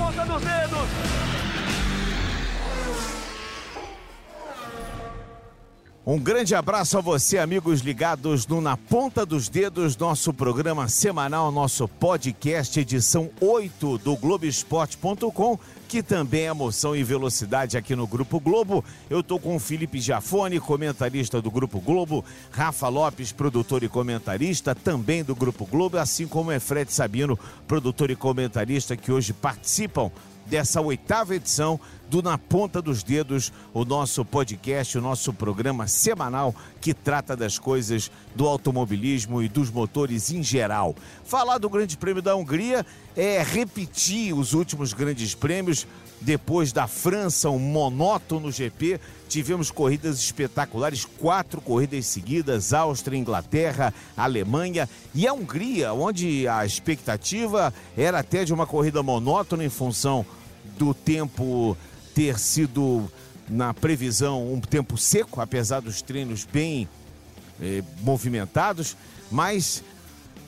ponta dos dedos. Um grande abraço a você, amigos ligados no Na Ponta dos Dedos, nosso programa semanal, nosso podcast, edição 8 do Globoesporte.com, que também é moção e velocidade aqui no Grupo Globo. Eu tô com o Felipe Jafone, comentarista do Grupo Globo, Rafa Lopes, produtor e comentarista, também do Grupo Globo, assim como é Fred Sabino, produtor e comentarista, que hoje participam dessa oitava edição do Na Ponta dos Dedos, o nosso podcast, o nosso programa semanal que trata das coisas do automobilismo e dos motores em geral. Falar do Grande Prêmio da Hungria é repetir os últimos grandes prêmios. Depois da França, um monótono GP, tivemos corridas espetaculares, quatro corridas seguidas: Áustria, Inglaterra, Alemanha e a Hungria, onde a expectativa era até de uma corrida monótona em função do tempo ter sido, na previsão, um tempo seco, apesar dos treinos bem eh, movimentados, mas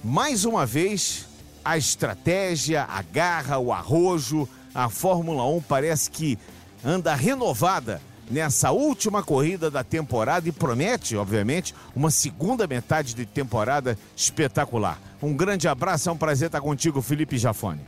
mais uma vez a estratégia, a garra, o arrojo, a Fórmula 1 parece que anda renovada nessa última corrida da temporada e promete, obviamente, uma segunda metade de temporada espetacular. Um grande abraço, é um prazer estar contigo, Felipe Jafone.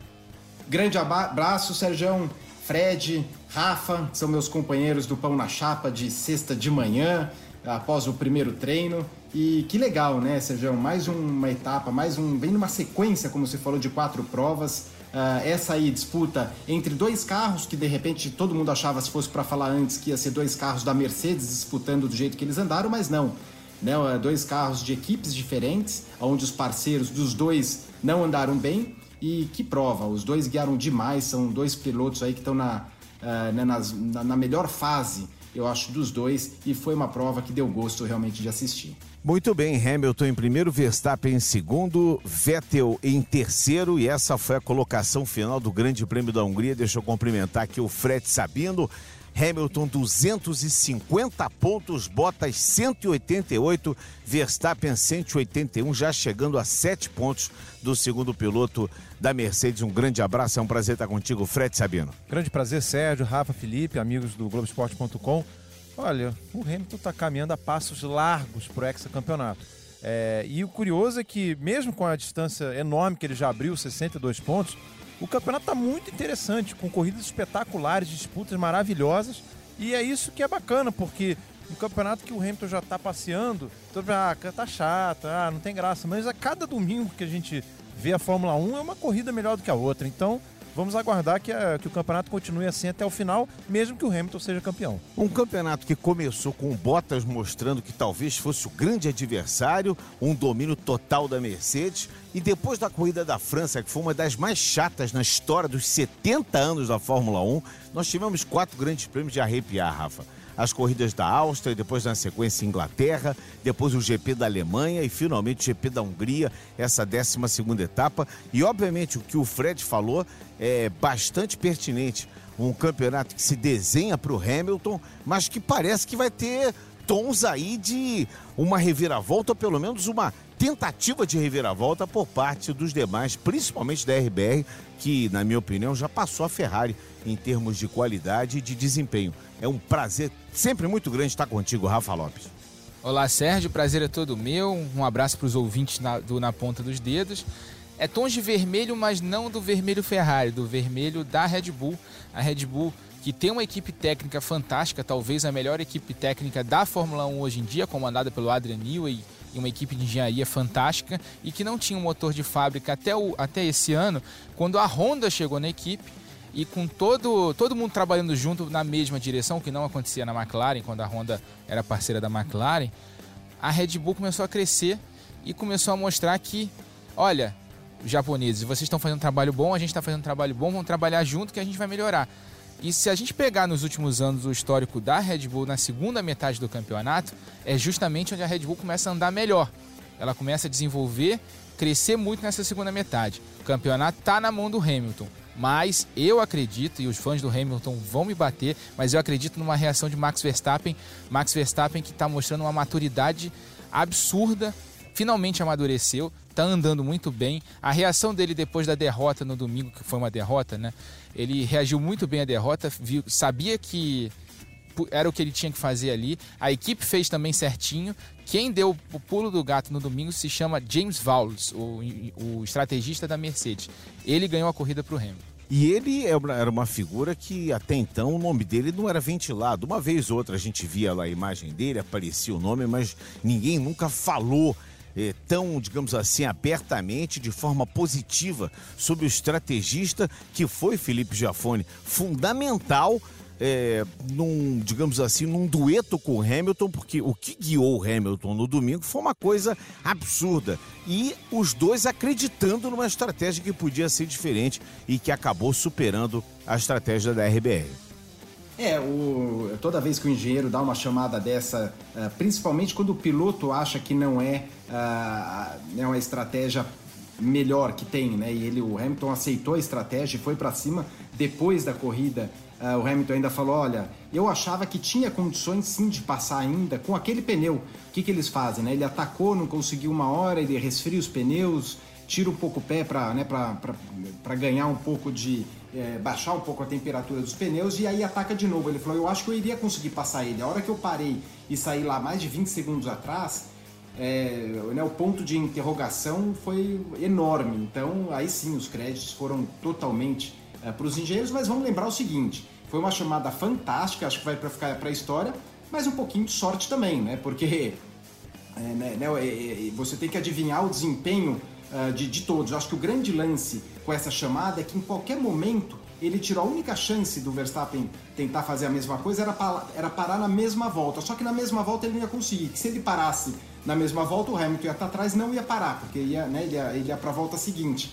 Grande abraço, Sérgio, Fred, Rafa, são meus companheiros do Pão na Chapa de sexta de manhã, após o primeiro treino. E que legal, né, Sérgio? Mais uma etapa, mais um. Bem numa sequência, como você falou, de quatro provas. Uh, essa aí disputa entre dois carros que de repente todo mundo achava, se fosse para falar antes, que ia ser dois carros da Mercedes disputando do jeito que eles andaram, mas não. Né? Dois carros de equipes diferentes, onde os parceiros dos dois não andaram bem. E que prova, os dois guiaram demais, são dois pilotos aí que estão na, uh, né, nas, na, na melhor fase, eu acho, dos dois, e foi uma prova que deu gosto realmente de assistir. Muito bem, Hamilton em primeiro, Verstappen em segundo, Vettel em terceiro e essa foi a colocação final do Grande Prêmio da Hungria. Deixa eu cumprimentar aqui o Fred Sabino. Hamilton 250 pontos, Bottas 188, Verstappen 181, já chegando a 7 pontos do segundo piloto da Mercedes. Um grande abraço, é um prazer estar contigo, Fred Sabino. Grande prazer, Sérgio, Rafa, Felipe, amigos do Globoesporte.com. Olha, o Hamilton está caminhando a passos largos para o hexacampeonato. É, e o curioso é que, mesmo com a distância enorme que ele já abriu, 62 pontos, o campeonato está muito interessante, com corridas espetaculares, disputas maravilhosas. E é isso que é bacana, porque um campeonato que o Hamilton já está passeando, todo ah, tá chato, ah, não tem graça. Mas a cada domingo que a gente vê a Fórmula 1 é uma corrida melhor do que a outra. Então, vamos aguardar que, a, que, o campeonato continue assim até o final, mesmo que o Hamilton seja campeão. Um campeonato que começou com o Bottas mostrando que talvez fosse o grande adversário, um domínio total da Mercedes, e depois da corrida da França, que foi uma das mais chatas na história dos 70 anos da Fórmula 1, nós tivemos quatro grandes prêmios de arrepiar, Rafa as corridas da Áustria, depois na sequência Inglaterra, depois o GP da Alemanha e finalmente o GP da Hungria, essa 12 segunda etapa. E obviamente o que o Fred falou é bastante pertinente. Um campeonato que se desenha para o Hamilton, mas que parece que vai ter tons aí de uma reviravolta, ou pelo menos uma tentativa de reviravolta por parte dos demais, principalmente da RBR, que, na minha opinião, já passou a Ferrari em termos de qualidade e de desempenho. É um prazer sempre muito grande estar contigo, Rafa Lopes. Olá, Sérgio, prazer é todo meu. Um abraço para os ouvintes na, do Na Ponta dos Dedos. É tons de vermelho, mas não do vermelho Ferrari, do vermelho da Red Bull. A Red Bull que tem uma equipe técnica fantástica, talvez a melhor equipe técnica da Fórmula 1 hoje em dia, comandada pelo Adrian Newey e uma equipe de engenharia fantástica, e que não tinha um motor de fábrica até, o, até esse ano, quando a Honda chegou na equipe e com todo, todo mundo trabalhando junto na mesma direção, que não acontecia na McLaren, quando a Honda era parceira da McLaren, a Red Bull começou a crescer e começou a mostrar que, olha, japoneses, vocês estão fazendo um trabalho bom, a gente está fazendo um trabalho bom, vamos trabalhar junto que a gente vai melhorar. E se a gente pegar nos últimos anos o histórico da Red Bull na segunda metade do campeonato, é justamente onde a Red Bull começa a andar melhor. Ela começa a desenvolver, crescer muito nessa segunda metade. O campeonato está na mão do Hamilton. Mas eu acredito, e os fãs do Hamilton vão me bater, mas eu acredito numa reação de Max Verstappen. Max Verstappen que está mostrando uma maturidade absurda, finalmente amadureceu, tá andando muito bem. A reação dele depois da derrota no domingo, que foi uma derrota, né? Ele reagiu muito bem à derrota, viu, sabia que era o que ele tinha que fazer ali. A equipe fez também certinho. Quem deu o pulo do gato no domingo se chama James Vowles, o, o estrategista da Mercedes. Ele ganhou a corrida para o Hamilton. E ele é era uma figura que até então o nome dele não era ventilado. Uma vez ou outra a gente via lá a imagem dele, aparecia o nome, mas ninguém nunca falou eh, tão, digamos assim, abertamente, de forma positiva, sobre o estrategista que foi Felipe Jafone. Fundamental é, num, digamos assim, num dueto com o Hamilton, porque o que guiou o Hamilton no domingo foi uma coisa absurda. E os dois acreditando numa estratégia que podia ser diferente e que acabou superando a estratégia da RBR. É, o, toda vez que o engenheiro dá uma chamada dessa, uh, principalmente quando o piloto acha que não é, uh, é uma estratégia melhor que tem, né? E ele, o Hamilton aceitou a estratégia e foi para cima depois da corrida Uh, o Hamilton ainda falou: olha, eu achava que tinha condições sim de passar ainda com aquele pneu. O que, que eles fazem? Né? Ele atacou, não conseguiu uma hora, ele resfria os pneus, tira um pouco o pé para né, ganhar um pouco de. É, baixar um pouco a temperatura dos pneus e aí ataca de novo. Ele falou: eu acho que eu iria conseguir passar ele. A hora que eu parei e saí lá mais de 20 segundos atrás. É, né, o ponto de interrogação foi enorme. Então, aí sim, os créditos foram totalmente é, para os engenheiros. Mas vamos lembrar o seguinte: foi uma chamada fantástica, acho que vai para ficar para a história, mas um pouquinho de sorte também, né? Porque é, né, né, é, é, você tem que adivinhar o desempenho uh, de, de todos. Acho que o grande lance com essa chamada é que em qualquer momento ele tirou a única chance do Verstappen tentar fazer a mesma coisa era, era parar na mesma volta. Só que na mesma volta ele não ia conseguir. Que se ele parasse na mesma volta, o Hamilton ia estar atrás não ia parar, porque ia, né, ele ia, ia para a volta seguinte.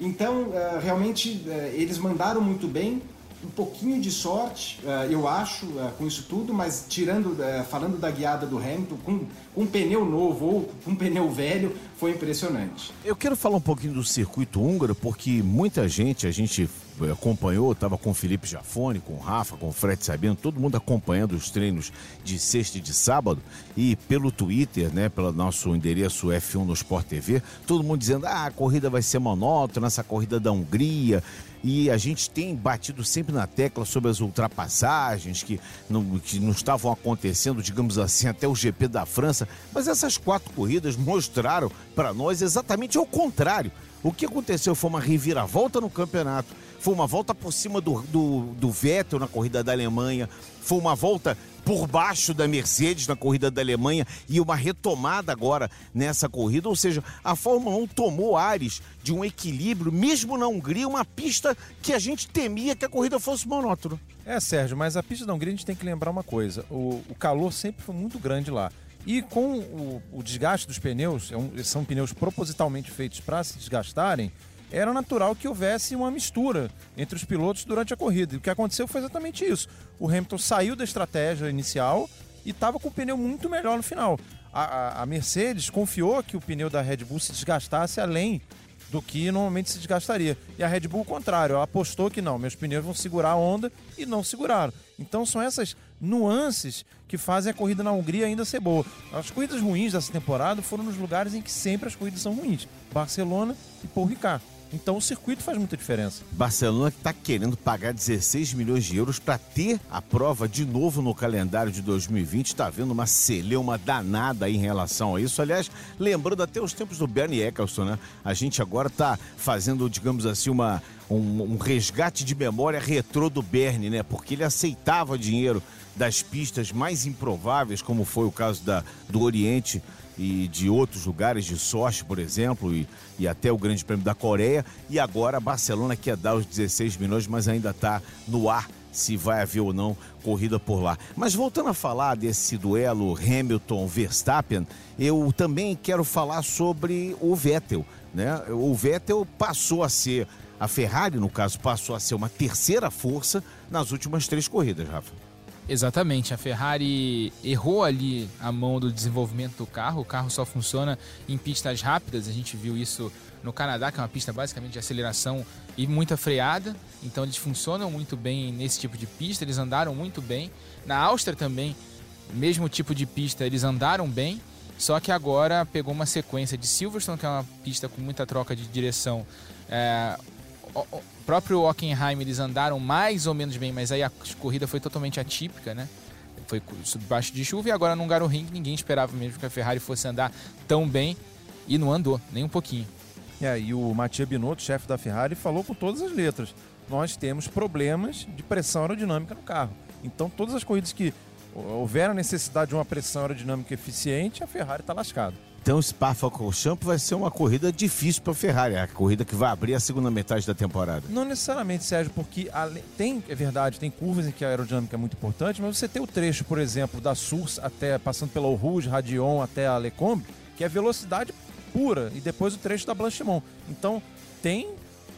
Então, uh, realmente, uh, eles mandaram muito bem um pouquinho de sorte, eh, eu acho, eh, com isso tudo, mas tirando, eh, falando da guiada do Hamilton, com, com um pneu novo ou com um pneu velho, foi impressionante. Eu quero falar um pouquinho do circuito húngaro, porque muita gente, a gente acompanhou, estava com o Felipe Jafone, com o Rafa, com o Fred Sabino, todo mundo acompanhando os treinos de sexta e de sábado, e pelo Twitter, né, pelo nosso endereço F1 no Sport TV, todo mundo dizendo, ah, a corrida vai ser monótona, essa corrida da Hungria, e a gente tem batido sempre na tecla sobre as ultrapassagens que não, que não estavam acontecendo, digamos assim, até o GP da França, mas essas quatro corridas mostraram para nós exatamente o contrário. O que aconteceu foi uma reviravolta no campeonato, foi uma volta por cima do, do, do Vettel na corrida da Alemanha, foi uma volta por baixo da Mercedes na corrida da Alemanha e uma retomada agora nessa corrida. Ou seja, a Fórmula 1 tomou ares de um equilíbrio, mesmo na Hungria, uma pista que a gente temia que a corrida fosse monótona. É, Sérgio, mas a pista da Hungria a gente tem que lembrar uma coisa: o, o calor sempre foi muito grande lá. E com o, o desgaste dos pneus, é um, são pneus propositalmente feitos para se desgastarem, era natural que houvesse uma mistura entre os pilotos durante a corrida. E o que aconteceu foi exatamente isso. O Hamilton saiu da estratégia inicial e estava com o pneu muito melhor no final. A, a, a, Mercedes confiou que o pneu da Red Bull se desgastasse além do que normalmente se desgastaria. E a Red Bull, o contrário, ela apostou que não, meus pneus vão segurar a onda e não seguraram. Então são essas nuances que fazem a corrida na Hungria ainda ser boa. As corridas ruins dessa temporada foram nos lugares em que sempre as corridas são ruins. Barcelona e Paul Ricard. Então o circuito faz muita diferença. Barcelona está querendo pagar 16 milhões de euros para ter a prova de novo no calendário de 2020. Está vendo uma celeuma danada em relação a isso. Aliás, lembrando até os tempos do Bernie Eccleston, né? A gente agora está fazendo, digamos assim, uma, um, um resgate de memória retrô do Bernie, né? Porque ele aceitava dinheiro das pistas mais improváveis, como foi o caso da, do Oriente e de outros lugares, de Sochi, por exemplo, e, e até o Grande Prêmio da Coreia. E agora Barcelona quer dar os 16 milhões, mas ainda está no ar se vai haver ou não corrida por lá. Mas voltando a falar desse duelo Hamilton-Verstappen, eu também quero falar sobre o Vettel. Né? O Vettel passou a ser, a Ferrari, no caso, passou a ser uma terceira força nas últimas três corridas, Rafa. Exatamente, a Ferrari errou ali a mão do desenvolvimento do carro. O carro só funciona em pistas rápidas. A gente viu isso no Canadá, que é uma pista basicamente de aceleração e muita freada. Então eles funcionam muito bem nesse tipo de pista, eles andaram muito bem. Na Áustria também, mesmo tipo de pista, eles andaram bem. Só que agora pegou uma sequência de Silverstone, que é uma pista com muita troca de direção. É, o, próprio Hockenheim eles andaram mais ou menos bem, mas aí a corrida foi totalmente atípica, né? Foi debaixo de chuva e agora num Ring ninguém esperava mesmo que a Ferrari fosse andar tão bem e não andou, nem um pouquinho. É, e o Mattia Binotto, chefe da Ferrari, falou com todas as letras. Nós temos problemas de pressão aerodinâmica no carro. Então, todas as corridas que houver a necessidade de uma pressão aerodinâmica eficiente, a Ferrari está lascada. Então, Spa-Francorchamps vai ser uma corrida difícil para a Ferrari, a corrida que vai abrir a segunda metade da temporada. Não necessariamente, Sérgio, porque tem, é verdade, tem curvas em que a aerodinâmica é muito importante, mas você tem o trecho, por exemplo, da Source até passando pela Rouge, Radion até a Lecombe, que é velocidade pura, e depois o trecho da Blanchimont. Então, tem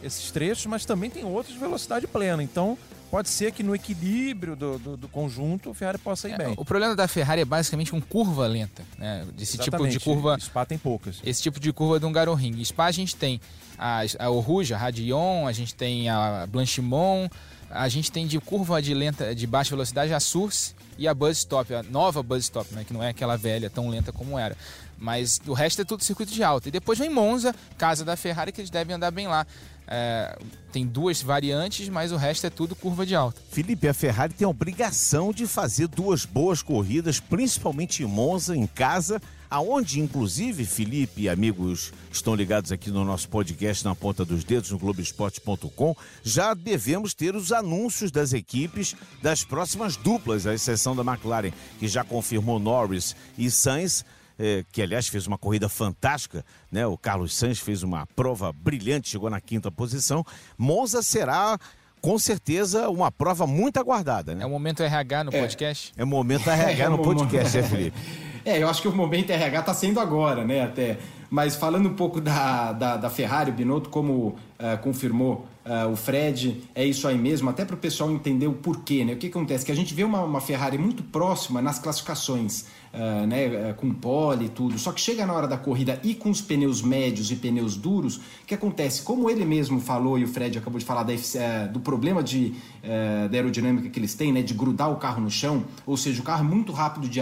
esses trechos, mas também tem outros de velocidade plena. Então, pode ser que no equilíbrio do, do, do conjunto o Ferrari possa ir é, bem. O problema da Ferrari é basicamente com curva lenta, né? Desse Exatamente. tipo de curva. Spa tem poucas. Esse tipo de curva do Hungaroring. Spa a gente tem a, a Rouge, a Radion, a gente tem a Blanchimont, a gente tem de curva de lenta, de baixa velocidade a Source e a Buzz Stop, a nova Buzz Stop, né? Que não é aquela velha tão lenta como era. Mas o resto é tudo circuito de alta. E depois vem Monza, casa da Ferrari, que eles devem andar bem lá. É, tem duas variantes, mas o resto é tudo curva de alta. Felipe, a Ferrari tem a obrigação de fazer duas boas corridas, principalmente em Monza, em casa, aonde inclusive, Felipe e amigos estão ligados aqui no nosso podcast na ponta dos dedos no Globoesporte.com, já devemos ter os anúncios das equipes das próximas duplas, à exceção da McLaren, que já confirmou Norris e Sainz é, que aliás fez uma corrida fantástica, né? O Carlos Sainz fez uma prova brilhante, chegou na quinta posição. Monza será com certeza uma prova muito aguardada, né? É o momento RH no é. podcast? É o momento RH é, no podcast, é, Felipe? É, eu acho que o momento RH está sendo agora, né? Até. Mas falando um pouco da, da, da Ferrari, o Binotto, como uh, confirmou uh, o Fred, é isso aí mesmo, até para o pessoal entender o porquê, né? O que acontece? Que a gente vê uma, uma Ferrari muito próxima nas classificações uh, né, uh, com pole e tudo. Só que chega na hora da corrida e com os pneus médios e pneus duros, o que acontece? Como ele mesmo falou e o Fred acabou de falar da, uh, do problema de, da aerodinâmica que eles têm, né, de grudar o carro no chão, ou seja, o carro é muito rápido de,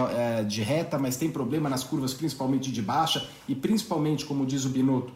de reta, mas tem problema nas curvas, principalmente de baixa e principalmente, como diz o Binotto,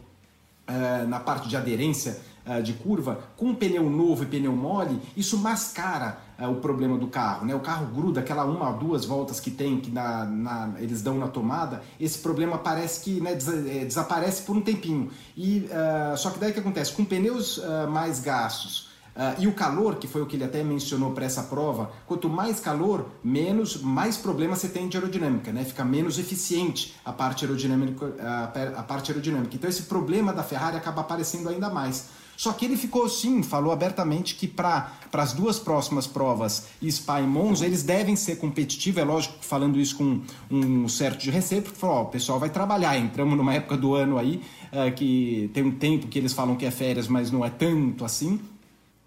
na parte de aderência de curva, com pneu novo e pneu mole, isso mascara uh, o problema do carro. Né? O carro gruda aquela uma ou duas voltas que tem, que na, na, eles dão na tomada, esse problema parece que né, des, é, desaparece por um tempinho. E, uh, só que daí que acontece? Com pneus mais gastos, Uh, e o calor, que foi o que ele até mencionou para essa prova, quanto mais calor, menos, mais problema você tem de aerodinâmica, né? Fica menos eficiente a parte aerodinâmica, a, a parte aerodinâmica. Então esse problema da Ferrari acaba aparecendo ainda mais. Só que ele ficou sim, falou abertamente que para as duas próximas provas, Spa e Monza, eles devem ser competitivos. É lógico, falando isso com um certo de receio, porque falou: o pessoal vai trabalhar. Entramos numa época do ano aí uh, que tem um tempo que eles falam que é férias, mas não é tanto assim.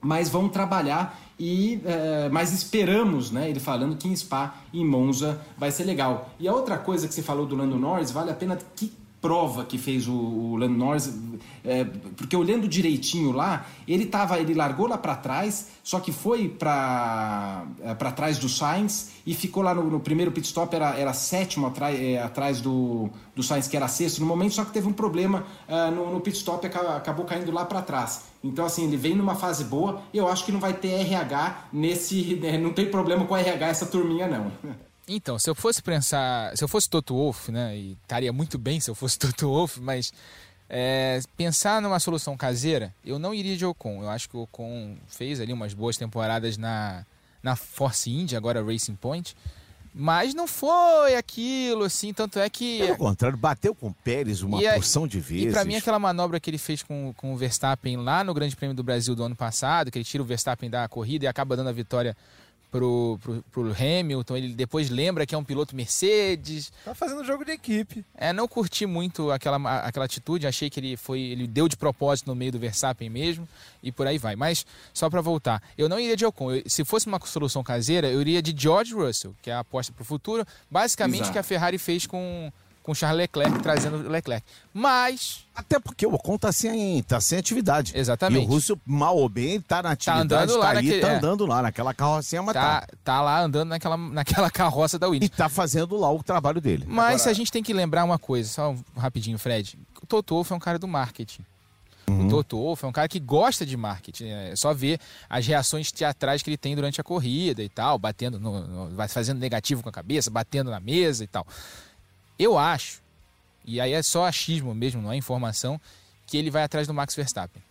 Mas vão trabalhar e uh, mas esperamos, né? Ele falando que em Spa e Monza vai ser legal. E a outra coisa que você falou do Lando Norris, vale a pena que prova que fez o, o Lando Norris, é, porque olhando direitinho lá, ele tava, ele largou lá para trás, só que foi para é, para trás do Sainz e ficou lá no, no primeiro pit stop era, era sétimo atrás, é, atrás do, do Sainz que era sexto no momento, só que teve um problema uh, no, no, pit stop acabou, acabou caindo lá para trás. Então assim ele vem numa fase boa. Eu acho que não vai ter RH nesse, né, não tem problema com RH essa turminha não. Então, se eu fosse pensar, se eu fosse Toto Wolff, né, e estaria muito bem se eu fosse Toto Wolff, mas é, pensar numa solução caseira, eu não iria de Ocon. Eu acho que o Ocon fez ali umas boas temporadas na, na Force India, agora Racing Point, mas não foi aquilo, assim, tanto é que... Pelo contrário, bateu com o Pérez uma a, porção de vezes. E para mim aquela manobra que ele fez com, com o Verstappen lá no Grande Prêmio do Brasil do ano passado, que ele tira o Verstappen da corrida e acaba dando a vitória pro, pro, pro, Hamilton, ele depois lembra que é um piloto Mercedes. Tá fazendo jogo de equipe. É, não curti muito aquela, aquela atitude, achei que ele foi, ele deu de propósito no meio do Verstappen mesmo e por aí vai. Mas só para voltar, eu não iria de Ocon, eu, se fosse uma solução caseira, eu iria de George Russell, que é a aposta pro futuro, basicamente Exato. que a Ferrari fez com com Charles Leclerc trazendo Leclerc. Mas. Até porque o Ocon tá sem, tá sem atividade. Exatamente. E o Russo, mal ou bem, tá na atividade, tá, andando lá ali, naquele- tá é. andando lá naquela carrocinha, mas Tá, tá. tá lá andando naquela, naquela carroça da E Williams. tá fazendo lá o trabalho dele. Mas a gente tem que lembrar uma coisa, só um rapidinho, Fred. O Toto Wolff é um cara do marketing. O Toto Wolff é um cara que gosta de marketing. É só ver as reações teatrais que ele tem durante a corrida e tal, batendo no, no- fazendo negativo com a cabeça, batendo na mesa e tal. Eu acho, e aí é só achismo mesmo, não é informação, que ele vai atrás do Max Verstappen.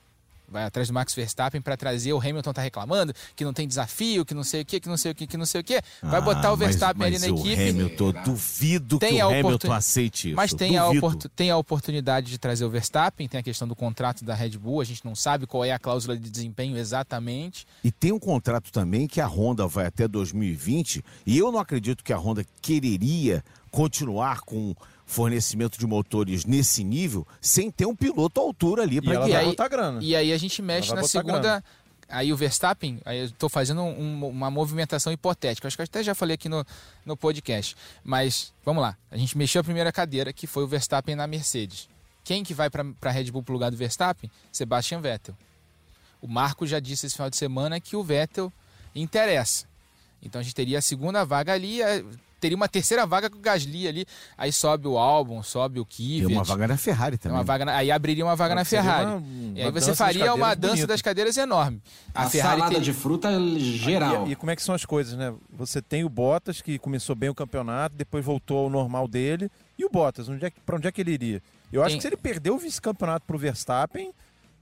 Vai atrás do Max Verstappen para trazer o Hamilton tá reclamando que não tem desafio, que não sei o que, que não sei o que, que não sei o que. Vai botar Ah, o Verstappen mas, ali na mas equipe. O Hamilton, duvido Tem que o Hamilton oportun- aceite isso. Mas tem a, duvido. oportu- tem a oportunidade de trazer o Verstappen, tem a questão do contrato da Red Bull, a gente não sabe qual é a cláusula de desempenho exatamente. E tem um contrato também que a Honda vai até 2020 e eu não acredito que a Honda quereria continuar com fornecimento de motores nesse nível sem ter um piloto à altura ali E para ela E vai aí- botar grana. E aí a gente mexe na segunda. grana. Aí o Verstappen, aí eu estou fazendo um- uma movimentação hipotética. Acho que eu até já falei aqui no, no podcast. Mas vamos lá. A gente mexeu a primeira cadeira, que foi o Verstappen na Mercedes. Quem que vai para a Red Bull pro lugar do Verstappen? Sebastian Vettel. O Marco já disse esse final de semana que o Vettel interessa. Então a gente teria a segunda vaga ali, teria uma terceira vaga com o Gasly ali. Aí sobe o Albon, sobe o Tem Kvyat. uma vaga na Ferrari também. uma vaga na- aí abriria uma vaga na Seria Ferrari. uma- e uma aí você faria uma dança bonita. das cadeiras enorme. A, A, Ferrari salada teria- de fruta geral. E, e como é que são as coisas, né? Você tem o Bottas, que começou bem o campeonato, depois voltou ao normal dele. E o Bottas, onde é, pra onde é que ele iria? Eu acho Tem- que se ele perder o vice-campeonato pro Verstappen,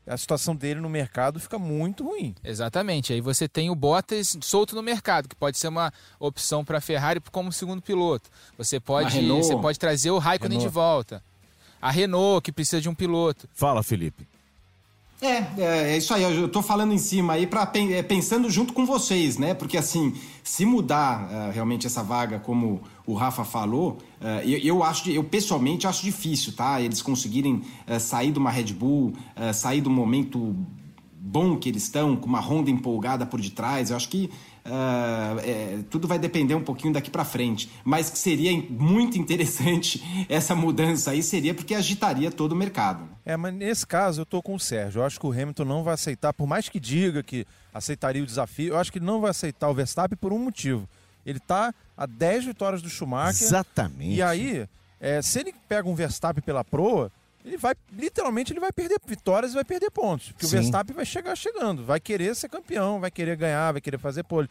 a situação dele no mercado fica muito ruim. Exatamente. Aí você tem o Bottas solto no mercado, que pode ser uma opção para a Ferrari como segundo piloto. Você pode, Renault. você pode trazer o Raikkonen Renault. de volta. A Renault, que precisa de um piloto. Fala, Felipe. É, é, é isso aí. Eu tô falando em cima aí para pensando junto com vocês, né? Porque assim, se mudar eh, realmente essa vaga, como o Rafa falou, eh, eu, eu acho, eu pessoalmente acho difícil, tá? Eles conseguirem eh, sair de uma Red Bull, sair do momento bom que eles estão, com uma Honda empolgada por detrás. Eu acho que ah, é, tudo vai depender um pouquinho daqui para frente. Mas que seria muito interessante essa mudança aí, seria porque agitaria todo o mercado. É, mas nesse caso eu tô com o Sérgio. Eu acho que o Hamilton não vai aceitar, por mais que diga que aceitaria o desafio, eu acho que ele não vai aceitar o Verstappen por um motivo. Ele tá a 10 vitórias do Schumacher. Exatamente. E aí, é, se ele pega um Verstappen pela proa, ele vai, literalmente, ele vai perder vitórias e vai perder pontos. Porque Sim. o Verstappen vai chegar chegando, vai querer ser campeão, vai querer ganhar, vai querer fazer pole.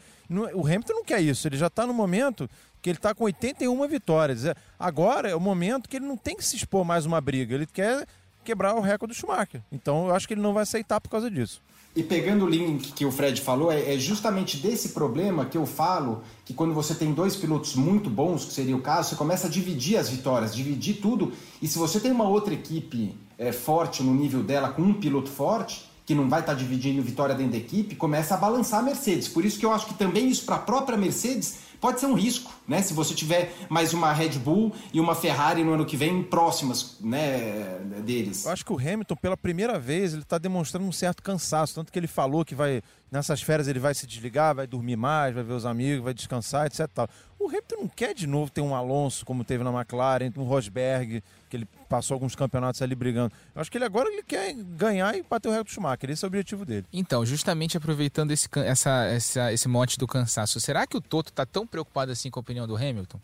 O Hamilton não quer isso, ele já está no momento que ele está com 81 vitórias. É, Agora é o momento que ele não tem que se expor mais uma briga, ele quer quebrar o recorde do Schumacher. Então eu acho que ele não vai aceitar por causa disso. E pegando o link que o Fred falou, é, é justamente desse problema que eu falo que quando você tem dois pilotos muito bons, que seria o caso, você começa a dividir as vitórias, dividir tudo. E se você tem uma outra equipe é, forte no nível dela, com um piloto forte, que não vai estar dividindo vitória dentro da equipe, começa a balançar a Mercedes. Por isso que eu acho que também isso para a própria Mercedes pode ser um risco, né? Se você tiver mais uma Red Bull e uma Ferrari no ano que vem próximas, né, deles. Eu acho que o Hamilton, pela primeira vez, ele está demonstrando um certo cansaço. Tanto que ele falou que vai, nessas férias, ele vai se desligar, vai dormir mais, vai ver os amigos, vai descansar, etc. Tal. O Hamilton não quer de novo ter um Alonso, como teve na McLaren, um Rosberg, que ele passou alguns campeonatos ali brigando. Eu acho que ele agora ele quer ganhar e bater o do Schumacher. Esse é o objetivo dele. Então, justamente aproveitando esse, essa, essa- esse mote do cansaço, será que o Toto está tão preocupado assim com a opinião do Hamilton?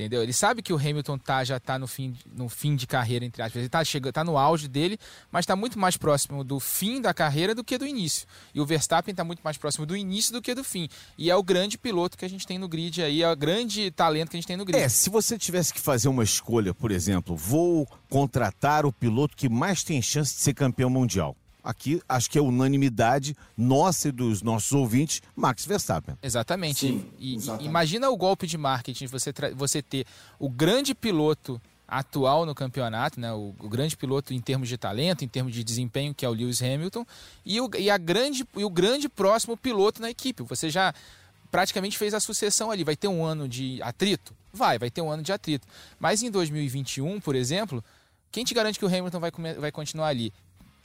Entendeu? Ele sabe que o Hamilton tá, já está no fim, no fim de carreira, entre aspas. Ele está chegando, tá no auge dele, mas está muito mais próximo do fim da carreira do que do início. E o Verstappen está muito mais próximo do início do que do fim. E é o grande piloto que a gente tem no grid aí, é o grande talento que a gente tem no grid. É, se você tivesse que fazer uma escolha, por exemplo, vou contratar o piloto que mais tem chance de ser campeão mundial. Aqui, acho que é unanimidade nossa e dos nossos ouvintes, Max Verstappen. Exatamente. Sim, e, e exatamente. imagina o golpe de marketing, você, você ter o grande piloto atual no campeonato, né, o, o grande piloto em termos de talento, em termos de desempenho, que é o Lewis Hamilton, e o, e a grande, e o grande próximo piloto na equipe. Você já praticamente fez a sucessão ali. Vai ter um ano de atrito? Vai, vai ter um ano de atrito. Mas em 2021, por exemplo, quem te garante que o Hamilton vai, vai continuar ali?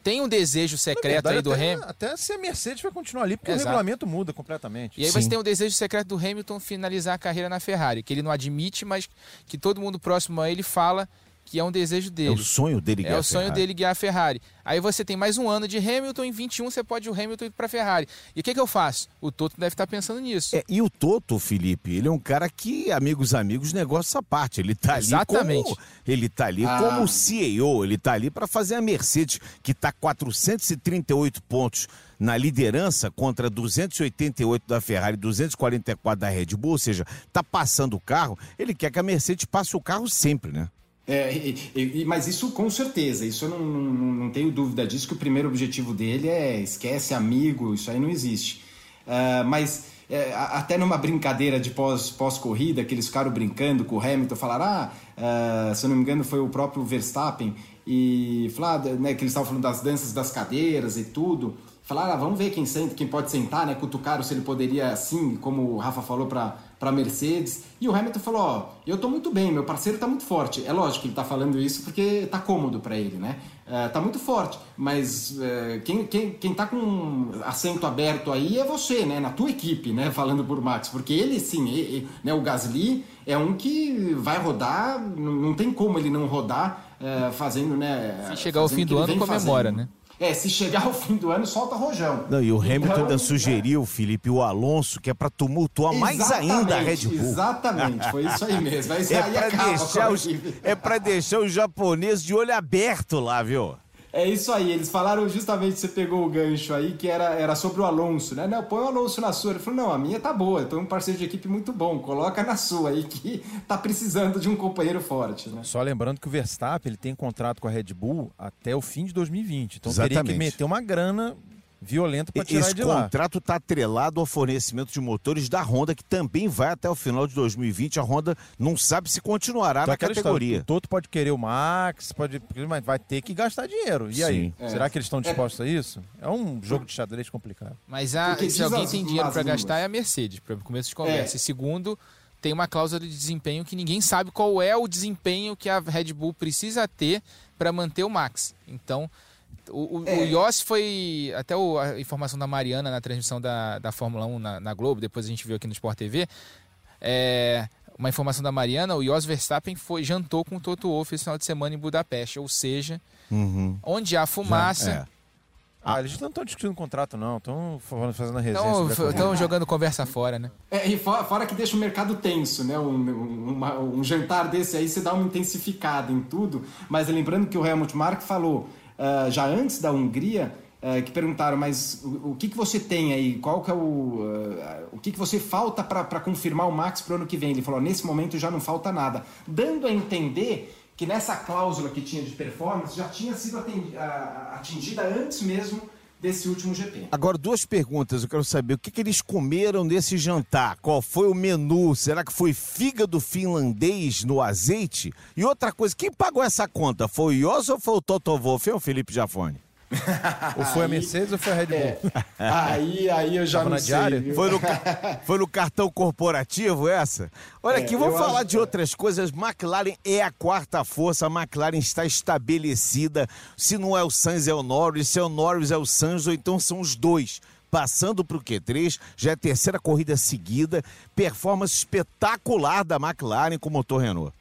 Tem um desejo secreto verdade, aí do até, Hamilton. Até se a Mercedes vai continuar ali, porque Exato. o regulamento muda completamente. E aí Sim. você tem o desejo secreto do Hamilton finalizar a carreira na Ferrari, que ele não admite, mas que todo mundo próximo a ele fala que é um desejo É dele. o sonho dele É guiar o a sonho dele guiar a Ferrari. Aí você tem mais um ano de Hamilton, em 21 você pode ir o Hamilton ir para Ferrari. E o que, que eu faço? O Toto deve estar pensando nisso. É, e o Toto, Felipe, ele é um cara que, amigos, amigos, negócio essa parte. Ele tá ali Exatamente. como. Ele tá ali Ah. como CEO, ele tá ali para fazer a Mercedes, que tá 438 pontos na liderança contra 288 da Ferrari, 244 da Red Bull, ou seja, tá passando o carro. Ele quer que a Mercedes passe o carro sempre, né? É, e- e- mas isso com certeza, isso eu não, não, não tenho dúvida disso, que o primeiro objetivo dele é esquece amigo, isso aí não existe. Ah, mas é, até numa brincadeira de pós- pós-corrida, que eles ficaram brincando com o Hamilton, falaram, ah, ah, se eu não me engano foi o próprio Verstappen, e falaram, né, que eles estavam falando das danças das cadeiras e tudo, falaram, ah, vamos ver quem senta, quem pode sentar, né, cutucaram se ele poderia assim, como o Rafa falou para para Mercedes. E o Hamilton falou: Ó, eu tô muito bem, meu parceiro tá muito forte. É lógico que ele tá falando isso porque tá cômodo para ele, né? É, tá muito forte, mas é, quem, quem, quem tá com assento aberto aí é você, né? Na tua equipe, né? Falando por Max, porque ele sim, e- e, né? o Gasly é um que vai rodar, não, não tem como ele não rodar é, fazendo, né? Se chegar ao fim do ele ano, comemora, fazendo. né? É, se chegar ao fim do ano, solta rojão. Não, e o Hamilton Então, ainda né? sugeriu, Felipe, o Alonso, que é para tumultuar mais ainda a Red Bull. Exatamente, foi isso aí mesmo. É acaba com deixar os, é pra deixar os japoneses de olho aberto lá, viu? É isso aí, eles falaram justamente, você pegou o gancho aí, que era, era sobre o Alonso, né? Não, põe o Alonso na sua. Ele falou, não, a minha tá boa, eu tô um parceiro de equipe muito bom, coloca na sua aí, que tá precisando de um companheiro forte, né? Só lembrando que o Verstappen ele tem contrato com a Red Bull até o fim de 2020. Então teria que Exatamente. meter uma grana violenta para tirar Esse de lá. contrato está atrelado ao fornecimento de motores da Honda, que também vai até o final de 2020. A Honda não sabe se continuará Então, na categoria. história, o Toto pode querer o Max, pode, mas vai ter que gastar dinheiro. E aí? Sim. É. Será que eles estão dispostos a isso? É um jogo de xadrez complicado. Mas a- se alguém as tem dinheiro para gastar é a Mercedes, para começo de conversa. É. E segundo, tem uma cláusula de desempenho que ninguém sabe qual é o desempenho que a Red Bull precisa ter para manter o Max. Então, o, o, É. o Yossi foi. Até o- a informação da Mariana na transmissão da, da Fórmula 1 na, na Globo, depois a gente viu aqui no Sport TV. É, uma informação da Mariana: o Jos Verstappen foi, jantou com o Toto Wolff esse final de semana em Budapeste. Ou seja, Uhum. onde há fumaça. É. Ah, eles não estão discutindo o contrato, não. Estão fazendo a resenha. Estão jogando conversa fora, né? É, e fora, fora que deixa o mercado tenso, né? Um, um- uma- um jantar desse aí você dá uma intensificada em tudo. Mas lembrando que o Helmut Mark falou ah, já antes da Hungria. ah, que perguntaram, mas o, o que, que você tem aí? Qual que é o. ah, o que, que você falta para confirmar o Max para o ano que vem? Ele falou: nesse momento já não falta nada. Dando a entender que nessa cláusula que tinha de performance já tinha sido atingida antes mesmo desse último GP. Agora, duas perguntas. Eu quero saber o que, que eles comeram nesse jantar? Qual foi o menu? Será que foi fígado finlandês no azeite? E outra coisa, quem pagou essa conta? Foi o Yos ou foi o Toto Wolff, hein, o Felipe Jafone? Ou foi a Aí- Mercedes ou foi a Red Bull? É, aí, aí eu já Tava não na sei. diária? Foi no, foi no cartão corporativo essa? Olha É, aqui, vamos eu falar acho- de outras coisas. McLaren é a quarta força, a McLaren está estabelecida. Se não é o Sainz, é o Norris. Se é o Norris, é o Sainz, ou então são os dois. Passando para o Q3, já é a terceira corrida seguida. Performance espetacular da McLaren com o motor Renault.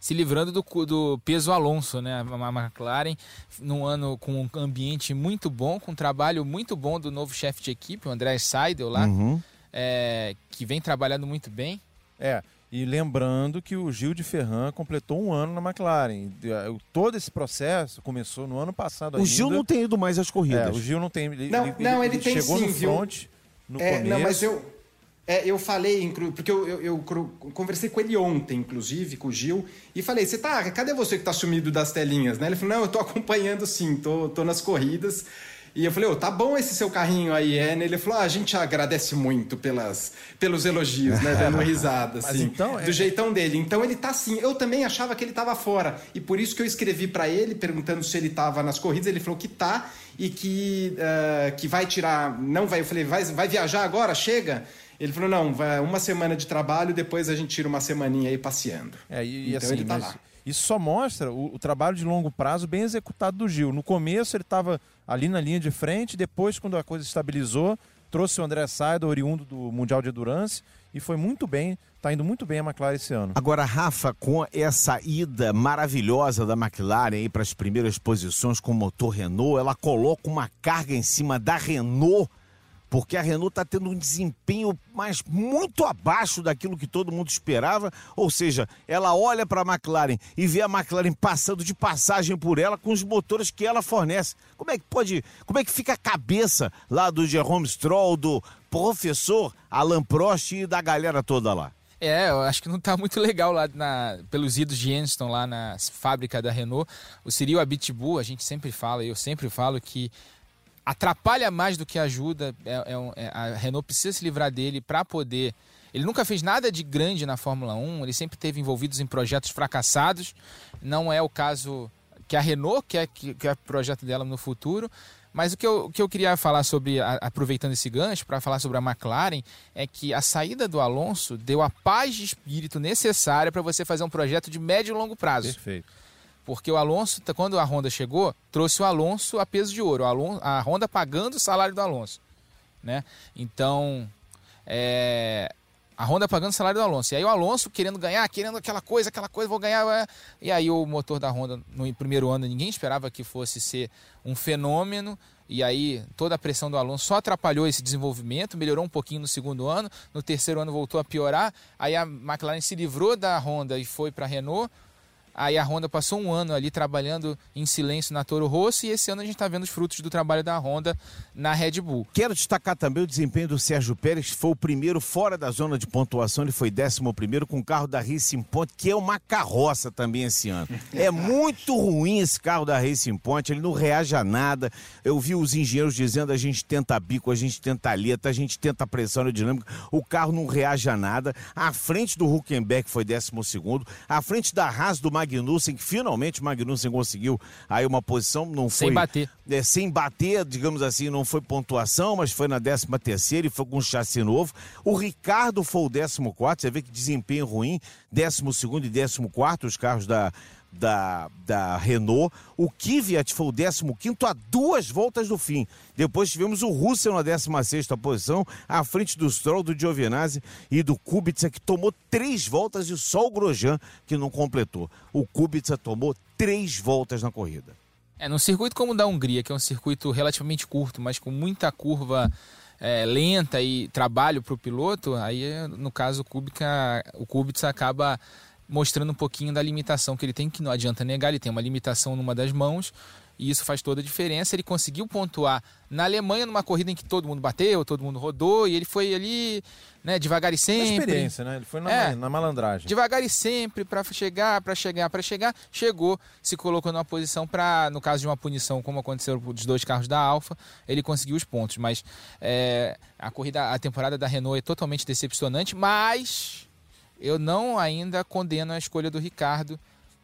Se livrando do, do peso Alonso, né? A McLaren, num ano com um ambiente muito bom, com um trabalho muito bom do novo chefe de equipe, o André Seidel lá, Uhum. é, que vem trabalhando muito bem. É, e lembrando que o Gil de Ferran completou um ano na McLaren. Eh, Todo esse processo começou no ano passado O ainda. Gil não tem ido mais às corridas. É, o Gil não tem. Ele, Não, não, ele tem chegou sim, no viu? front no É, começo. não, mas eu, é, eu falei, porque eu, eu, eu conversei com ele ontem, inclusive, com o Gil, e falei, você tá, cadê você que tá sumido das telinhas, né? Ele falou, não, eu tô acompanhando sim, tô, tô nas corridas. E eu falei, ô, tá bom esse seu carrinho aí, é? né? Ele falou, ah, a gente agradece muito pelas, pelos elogios, né? Dando risada, assim, então, é- do jeitão dele. Então ele tá assim. Eu também achava que ele tava fora. E por isso que eu escrevi para ele, perguntando se ele tava nas corridas. Ele falou que tá e que, eh, que vai tirar. Não vai. Eu falei, vai, vai viajar agora? Chega? Ele falou, não, vai uma semana de trabalho, depois a gente tira uma semaninha aí passeando. É, e, Então assim, ele tá mas lá. Isso só mostra o, o, trabalho de longo prazo bem executado do Gil. No começo ele estava ali na linha de frente, depois, quando a coisa estabilizou, trouxe o André Saida, oriundo do Mundial de Endurance, e foi muito bem, está indo muito bem a McLaren esse ano. Agora, Rafa, com essa ida maravilhosa da McLaren para as primeiras posições com o motor Renault, ela coloca uma carga em cima da Renault porque a Renault está tendo um desempenho mas muito abaixo daquilo que todo mundo esperava. Ou seja, ela olha para a McLaren e vê a McLaren passando de passagem por ela com os motores que ela fornece. Como é que pode, como é que fica a cabeça lá do Jerome Stroll, do professor Alan Prost e da galera toda lá? É, eu acho que não está muito legal lá na, pelos idos de Anston, lá na fábrica da Renault. O Cyril Abitbull, a gente sempre fala, eu sempre falo que atrapalha mais do que ajuda. É, é, é, a Renault precisa se livrar dele para poder. Ele nunca fez nada de grande na Fórmula 1, ele sempre teve envolvidos em projetos fracassados. Não é o caso que a Renault quer que, que é o projeto dela no futuro. Mas o que eu, o que eu queria falar sobre, a, aproveitando esse gancho, para falar sobre a McLaren, é que a saída do Alonso deu a paz de espírito necessária para você fazer um projeto de médio e longo prazo. Perfeito. Porque o Alonso, quando a Honda chegou, trouxe o Alonso a peso de ouro. A Honda pagando o salário do Alonso. Né? Então, é, a Honda pagando o salário do Alonso. E aí o Alonso querendo ganhar, querendo aquela coisa, aquela coisa, vou ganhar. E aí o motor da Honda no primeiro ano ninguém esperava que fosse ser um fenômeno. E aí toda a pressão do Alonso só atrapalhou esse desenvolvimento, melhorou um pouquinho no segundo ano, no terceiro ano voltou a piorar. Aí a McLaren se livrou da Honda e foi para a Renault. Aí a Honda passou um ano ali trabalhando em silêncio na Toro Rosso e esse ano a gente está vendo os frutos do trabalho da Honda na Red Bull. Quero destacar também o desempenho do Sérgio Pérez, que foi o primeiro fora da zona de pontuação, ele foi décimo primeiro com o carro da Racing Point, que é uma carroça também esse ano. É muito ruim esse carro da Racing Point, ele não reage a nada. Eu vi os engenheiros dizendo a gente tenta bico, a gente tenta aleta, a gente tenta pressão aerodinâmica, o carro não reage a nada. À frente do Huckenberg foi décimo segundo, à frente da Haas do Mag Magnussen, que finalmente Magnussen conseguiu aí uma posição, não foi... Sem bater. É, sem bater, digamos assim, não foi pontuação, mas foi na 13 terceira e foi com um chassi novo. O Ricardo foi o 14 quarto, você vê que desempenho ruim, 12 segundo e 14 quarto, os carros da da, da Renault. O Kvyat foi o 15 a duas voltas do fim. Depois tivemos o Russell na 16 posição, à frente do Stroll, do Giovinazzi e do Kubica, que tomou três voltas e só o Grosjean que não completou. O Kubica tomou três voltas na corrida. É, num circuito como o da Hungria, que é um circuito relativamente curto, mas com muita curva é, lenta e trabalho para o piloto, aí no caso o Kubica, o Kubica acaba mostrando um pouquinho da limitação que ele tem, que não adianta negar, ele tem uma limitação numa das mãos, e isso faz toda a diferença. Ele conseguiu pontuar na Alemanha numa corrida em que todo mundo bateu, todo mundo rodou, e ele foi ali, né, devagar e sempre. Na experiência, né? Ele foi na, é, na malandragem. Devagar e sempre para chegar, para chegar, para chegar, chegou, se colocou numa posição para, no caso de uma punição, como aconteceu dos dois carros da Alfa, ele conseguiu os pontos. Mas é, a corrida, a temporada da Renault é totalmente decepcionante, mas eu não ainda condeno a escolha do Ricardo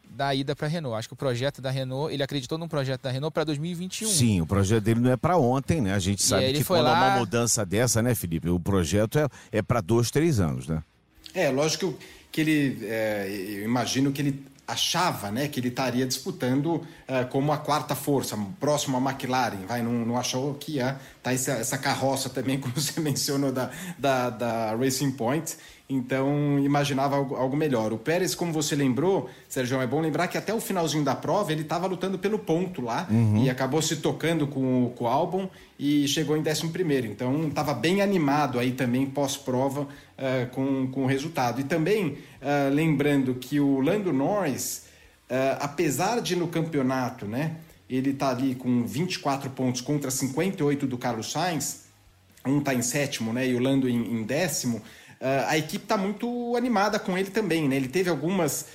da ida para a Renault. Acho que o projeto da Renault, ele acreditou num projeto da Renault para 2021. Sim, o projeto dele não é para ontem, né? A gente sabe que quando lá... uma mudança dessa, né, Felipe? O projeto é, é para dois, três anos, né? É, lógico que ele, é, eu imagino que ele achava né, que ele estaria disputando uh, como a quarta força, próximo à McLaren, vai, não, não achou que ia tá essa, essa carroça também, como você mencionou, da, da, da Racing Point, então imaginava algo, algo, melhor. O Pérez, como você lembrou, Sérgio, é bom lembrar que até o finalzinho da prova ele estava lutando pelo ponto lá uhum. e acabou se tocando com, com o álbum e chegou em 11 primeiro. Então estava bem animado aí também pós-prova uh, com, com o resultado. E também uh, lembrando que o Lando Norris, uh, apesar de no campeonato, né, ele está ali com 24 pontos contra 58 do Carlos Sainz, um está em sétimo né, e o Lando em, em décimo, a equipe está muito animada com ele também. Né? Ele teve algumas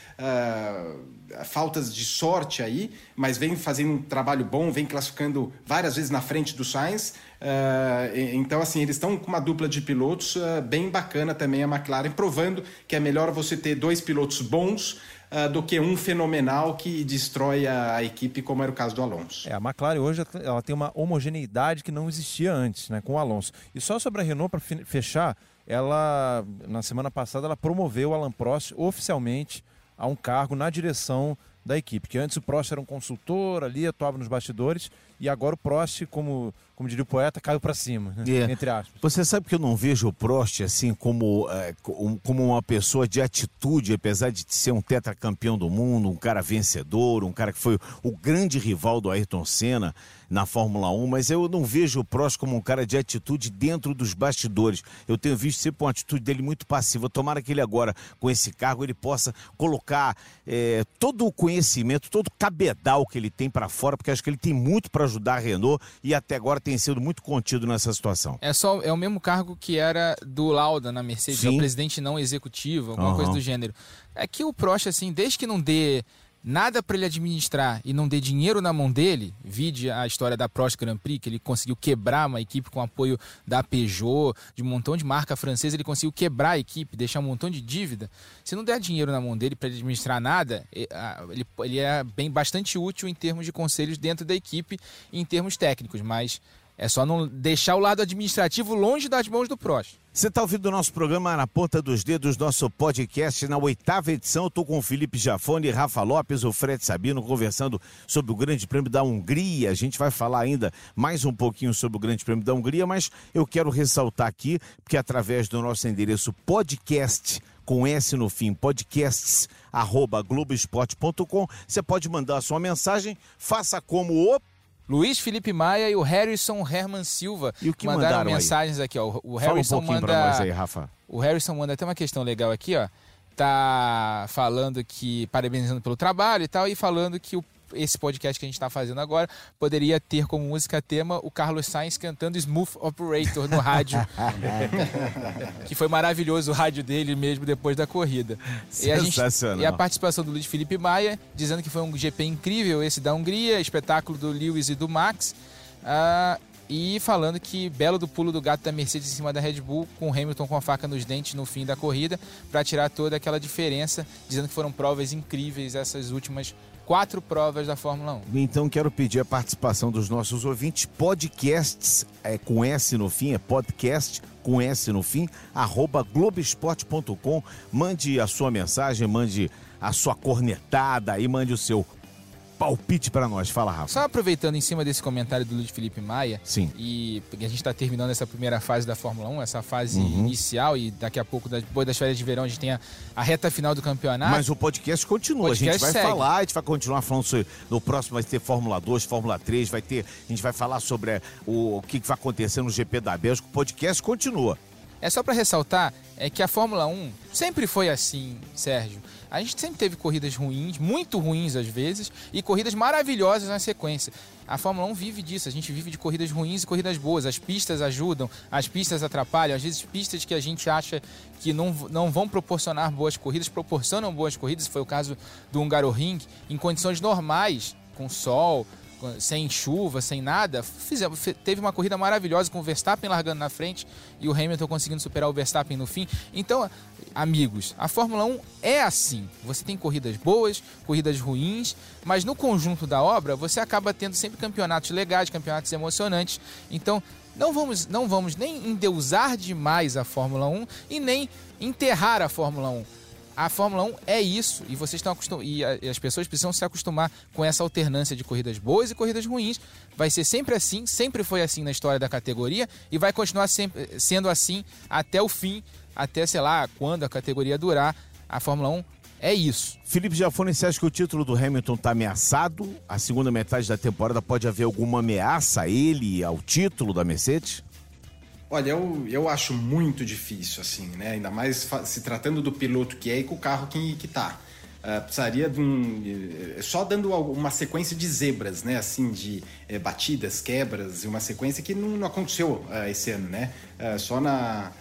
faltas de sorte aí, mas vem fazendo um trabalho bom, vem classificando várias vezes na frente do Sainz. Uh, então, assim, eles estão com uma dupla de pilotos uh, bem bacana também, a McLaren, provando que é melhor você ter dois pilotos bons uh, do que um fenomenal que destrói a, a, equipe, como era o caso do Alonso. É, a McLaren hoje ela tem uma homogeneidade que não existia antes, né, com o Alonso. E só sobre a Renault, para fechar, ela, na semana passada, ela promoveu o Alan Prost oficialmente a um cargo na direção da equipe. Que antes o Prost era um consultor ali, atuava nos bastidores, e agora o Prost, como, como diria o poeta, caiu para cima? É. entre aspas. Você sabe que eu não vejo o Prost assim como, é, com- como uma pessoa de atitude, apesar de ser um tetracampeão do mundo, um cara vencedor, um cara que foi o grande rival do Ayrton Senna na Fórmula 1, mas eu não vejo o Prost como um cara de atitude dentro dos bastidores. Eu tenho visto sempre uma atitude dele muito passiva. Tomara que ele agora, com esse cargo, ele possa colocar é, todo o conhecimento, todo o cabedal que ele tem para fora, porque acho que ele tem muito para ajudar a Renault e até agora tem sido muito contido nessa situação. É só é o mesmo cargo que era do Lauda na Mercedes, é o presidente não executivo, alguma Aham. coisa do gênero. É que o Prost assim, desde que não dê nada para ele administrar e não dê dinheiro na mão dele, vide a história da Prost Grand Prix, que ele conseguiu quebrar uma equipe com apoio da Peugeot, de um montão de marca francesa, ele conseguiu quebrar a equipe, deixar um montão de dívida. Se não der dinheiro na mão dele para administrar nada, ele, ele é bem bastante útil em termos de conselhos dentro da equipe e em termos técnicos, mas é só não deixar o lado administrativo longe das mãos do Prost. Você está ouvindo o nosso programa na ponta dos dedos, nosso podcast na oitava edição. Estou com o Felipe Jafone, Rafa Lopes, o Fred Sabino, conversando sobre o Grande Prêmio da Hungria. A gente vai falar ainda mais um pouquinho sobre o Grande Prêmio da Hungria, mas eu quero ressaltar aqui que através do nosso endereço podcast com S no fim, podcasts arroba você pode mandar a sua mensagem, faça como o Luiz Felipe Maia e o Harrison Herman Silva E o que mandaram mandaram aí? mensagens aqui. Ó. O Fala um Harrison pouquinho manda. nós aí, Rafa. O Harrison manda até uma questão legal aqui, ó. Tá falando que. parabenizando pelo trabalho e tal, e falando que o- esse podcast que a gente está fazendo agora poderia ter como música tema o Carlos Sainz cantando Smooth Operator no rádio. que foi maravilhoso o rádio dele mesmo depois da corrida. E a, gente- Sensacional. e a participação do Luiz Felipe Maia, dizendo que foi um GP incrível esse da Hungria, espetáculo do Lewis e do Max. Ah, e falando que belo do pulo do gato da Mercedes em cima da Red Bull, com o Hamilton com a faca nos dentes no fim da corrida, para tirar toda aquela diferença, dizendo que foram provas incríveis essas últimas quatro provas da Fórmula 1. Então quero pedir a participação dos nossos ouvintes. Podcasts é com S no fim, é podcast com S no fim, arroba globesport.com. Mande a sua mensagem, mande a sua cornetada e mande o seu palpite para nós. Fala, Rafa. Só aproveitando em cima desse comentário do Luiz Felipe Maia, Sim. e a gente está terminando essa primeira fase da Fórmula 1, essa fase Uhum. inicial, e daqui a pouco, depois das férias de verão, a gente tem a, a reta final do campeonato. Mas o podcast continua. Podcast a gente vai segue. falar, a gente vai continuar falando sobre. No próximo vai ter Fórmula 2, Fórmula 3, vai ter. A gente vai falar sobre é, o, o que que vai acontecer no GP da Bélgica. O podcast continua. É só para ressaltar é que a Fórmula 1 sempre foi assim, Sérgio. A gente sempre teve corridas ruins, muito ruins às vezes, e corridas maravilhosas na sequência. A Fórmula 1 vive disso, a gente vive de corridas ruins e corridas boas. As pistas ajudam, as pistas atrapalham. Às vezes, pistas que a gente acha que não, não vão proporcionar boas corridas, proporcionam boas corridas. Foi o caso do Hungaroring, em condições normais, com sol, sem chuva, sem nada, fizemos, teve uma corrida maravilhosa com o Verstappen largando na frente e o Hamilton conseguindo superar o Verstappen no fim. Então, amigos, a Fórmula 1 é assim. Você tem corridas boas, corridas ruins, mas no conjunto da obra você acaba tendo sempre campeonatos legais, campeonatos emocionantes. Então, não vamos, não vamos nem endeusar demais a Fórmula 1 e nem enterrar a Fórmula 1. A Fórmula 1 é isso e vocês estão acostum... e, as pessoas precisam se acostumar com essa alternância de corridas boas e corridas ruins. Vai ser sempre assim, sempre foi assim na história da categoria e vai continuar sempre sendo assim até o fim, até sei lá quando a categoria durar. A Fórmula 1 é isso. Felipe Jafone, você acha que o título do Hamilton está ameaçado? A segunda metade da temporada pode haver alguma ameaça a ele, ao título da Mercedes? Olha, eu, eu acho muito difícil, assim, né? Ainda mais se tratando do piloto que é e com o carro que, que tá. Ah, precisaria de um. eh, Só dando uma sequência de zebras, né? Assim, de eh, batidas, quebras, e uma sequência que não, não aconteceu ah, esse ano, né? Ah, só na.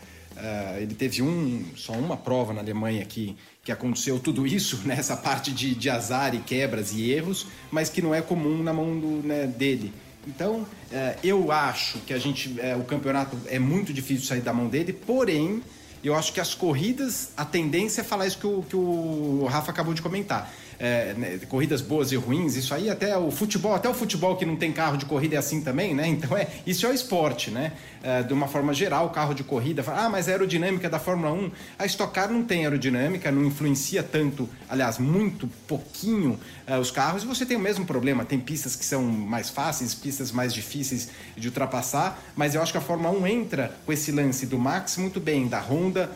ele teve um, só uma prova na Alemanha que, que aconteceu tudo isso, né? Essa parte de, de azar e quebras e erros, mas que não é comum na mão do, né, dele. Então, eh, eu acho que a gente, eh, o campeonato é muito difícil sair da mão dele, porém, eu acho que as corridas, a tendência é falar isso que o, que o Rafa acabou de comentar. É, né, corridas boas e ruins, isso aí até o futebol, até o futebol que não tem carro de corrida é assim também, né? Então é isso é o esporte, né? É, de uma forma geral, carro de corrida, ah, mas a aerodinâmica da Fórmula 1, a Stock Car não tem aerodinâmica, não influencia tanto, aliás, muito pouquinho uh, os carros, e você tem o mesmo problema, tem pistas que são mais fáceis, pistas mais difíceis de ultrapassar, mas eu acho que a Fórmula 1 entra com esse lance do Max muito bem, da Honda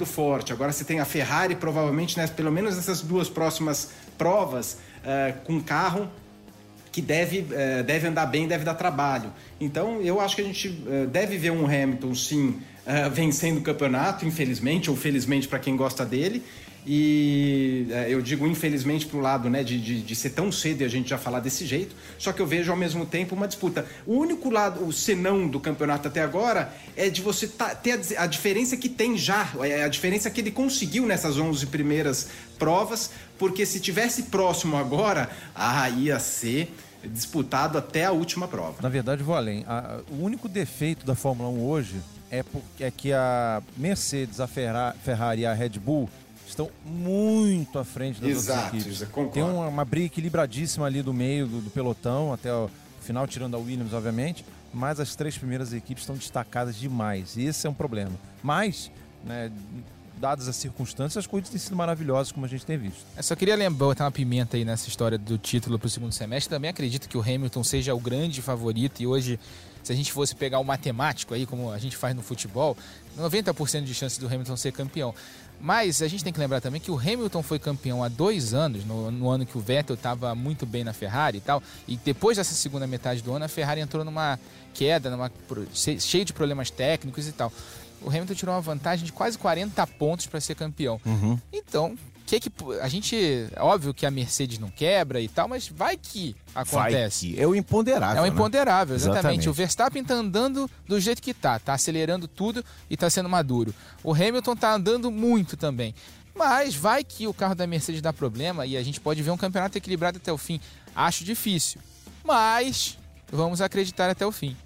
uh, forte. Agora você tem a Ferrari, provavelmente, né, pelo menos nessas duas próximas provas, uh, com carro que deve, uh, deve andar bem, deve dar trabalho. Então, eu acho que a gente uh, deve ver um Hamilton, sim, vencendo o campeonato, infelizmente, ou felizmente para quem gosta dele, e é, eu digo infelizmente para o lado né, de, de, de, ser tão cedo e a gente já falar desse jeito, só que eu vejo ao mesmo tempo uma disputa. O único lado, o senão do campeonato até agora é de você tá, ter a, a, diferença que tem já, é a diferença que ele conseguiu nessas 11 primeiras provas, porque se tivesse próximo agora, ah, ia ser disputado até a última prova. Na verdade, vou além. A, o único defeito da Fórmula 1 hoje é, porque, é que a Mercedes, a Ferrari e a Red Bull estão muito à frente das Exato, outras equipes. Tem uma, uma, briga equilibradíssima ali do meio do, do pelotão, até o final, tirando a Williams, obviamente, mas as três primeiras equipes estão destacadas demais. E esse é um problema. Mas, né, dadas as circunstâncias, as corridas têm sido maravilhosas, como a gente tem visto. Eu só queria lembrar, botar uma pimenta aí nessa história do título para o segundo semestre. Também acredito que o Hamilton seja o grande favorito e hoje, se a gente fosse pegar o matemático aí, como a gente faz no futebol, 90% de chance do Hamilton ser campeão. Mas a gente tem que lembrar também que o Hamilton foi campeão há dois anos, no, no ano que o Vettel estava muito bem na Ferrari e tal. E depois dessa segunda metade do ano, a Ferrari entrou numa queda, numa, cheio de problemas técnicos e tal. O Hamilton tirou uma vantagem de quase 40 pontos para ser campeão. Uhum. Então, que que a gente óbvio que a Mercedes não quebra e tal, mas vai que acontece. Vai que. É o imponderável. É o né? imponderável, né? exatamente. exatamente. O Verstappen tá andando do jeito que tá, tá acelerando tudo e tá sendo maduro. O Hamilton tá andando muito também. Mas vai que o carro da Mercedes dá problema e a gente pode ver um campeonato equilibrado até o fim. Acho difícil. Mas vamos acreditar até o fim.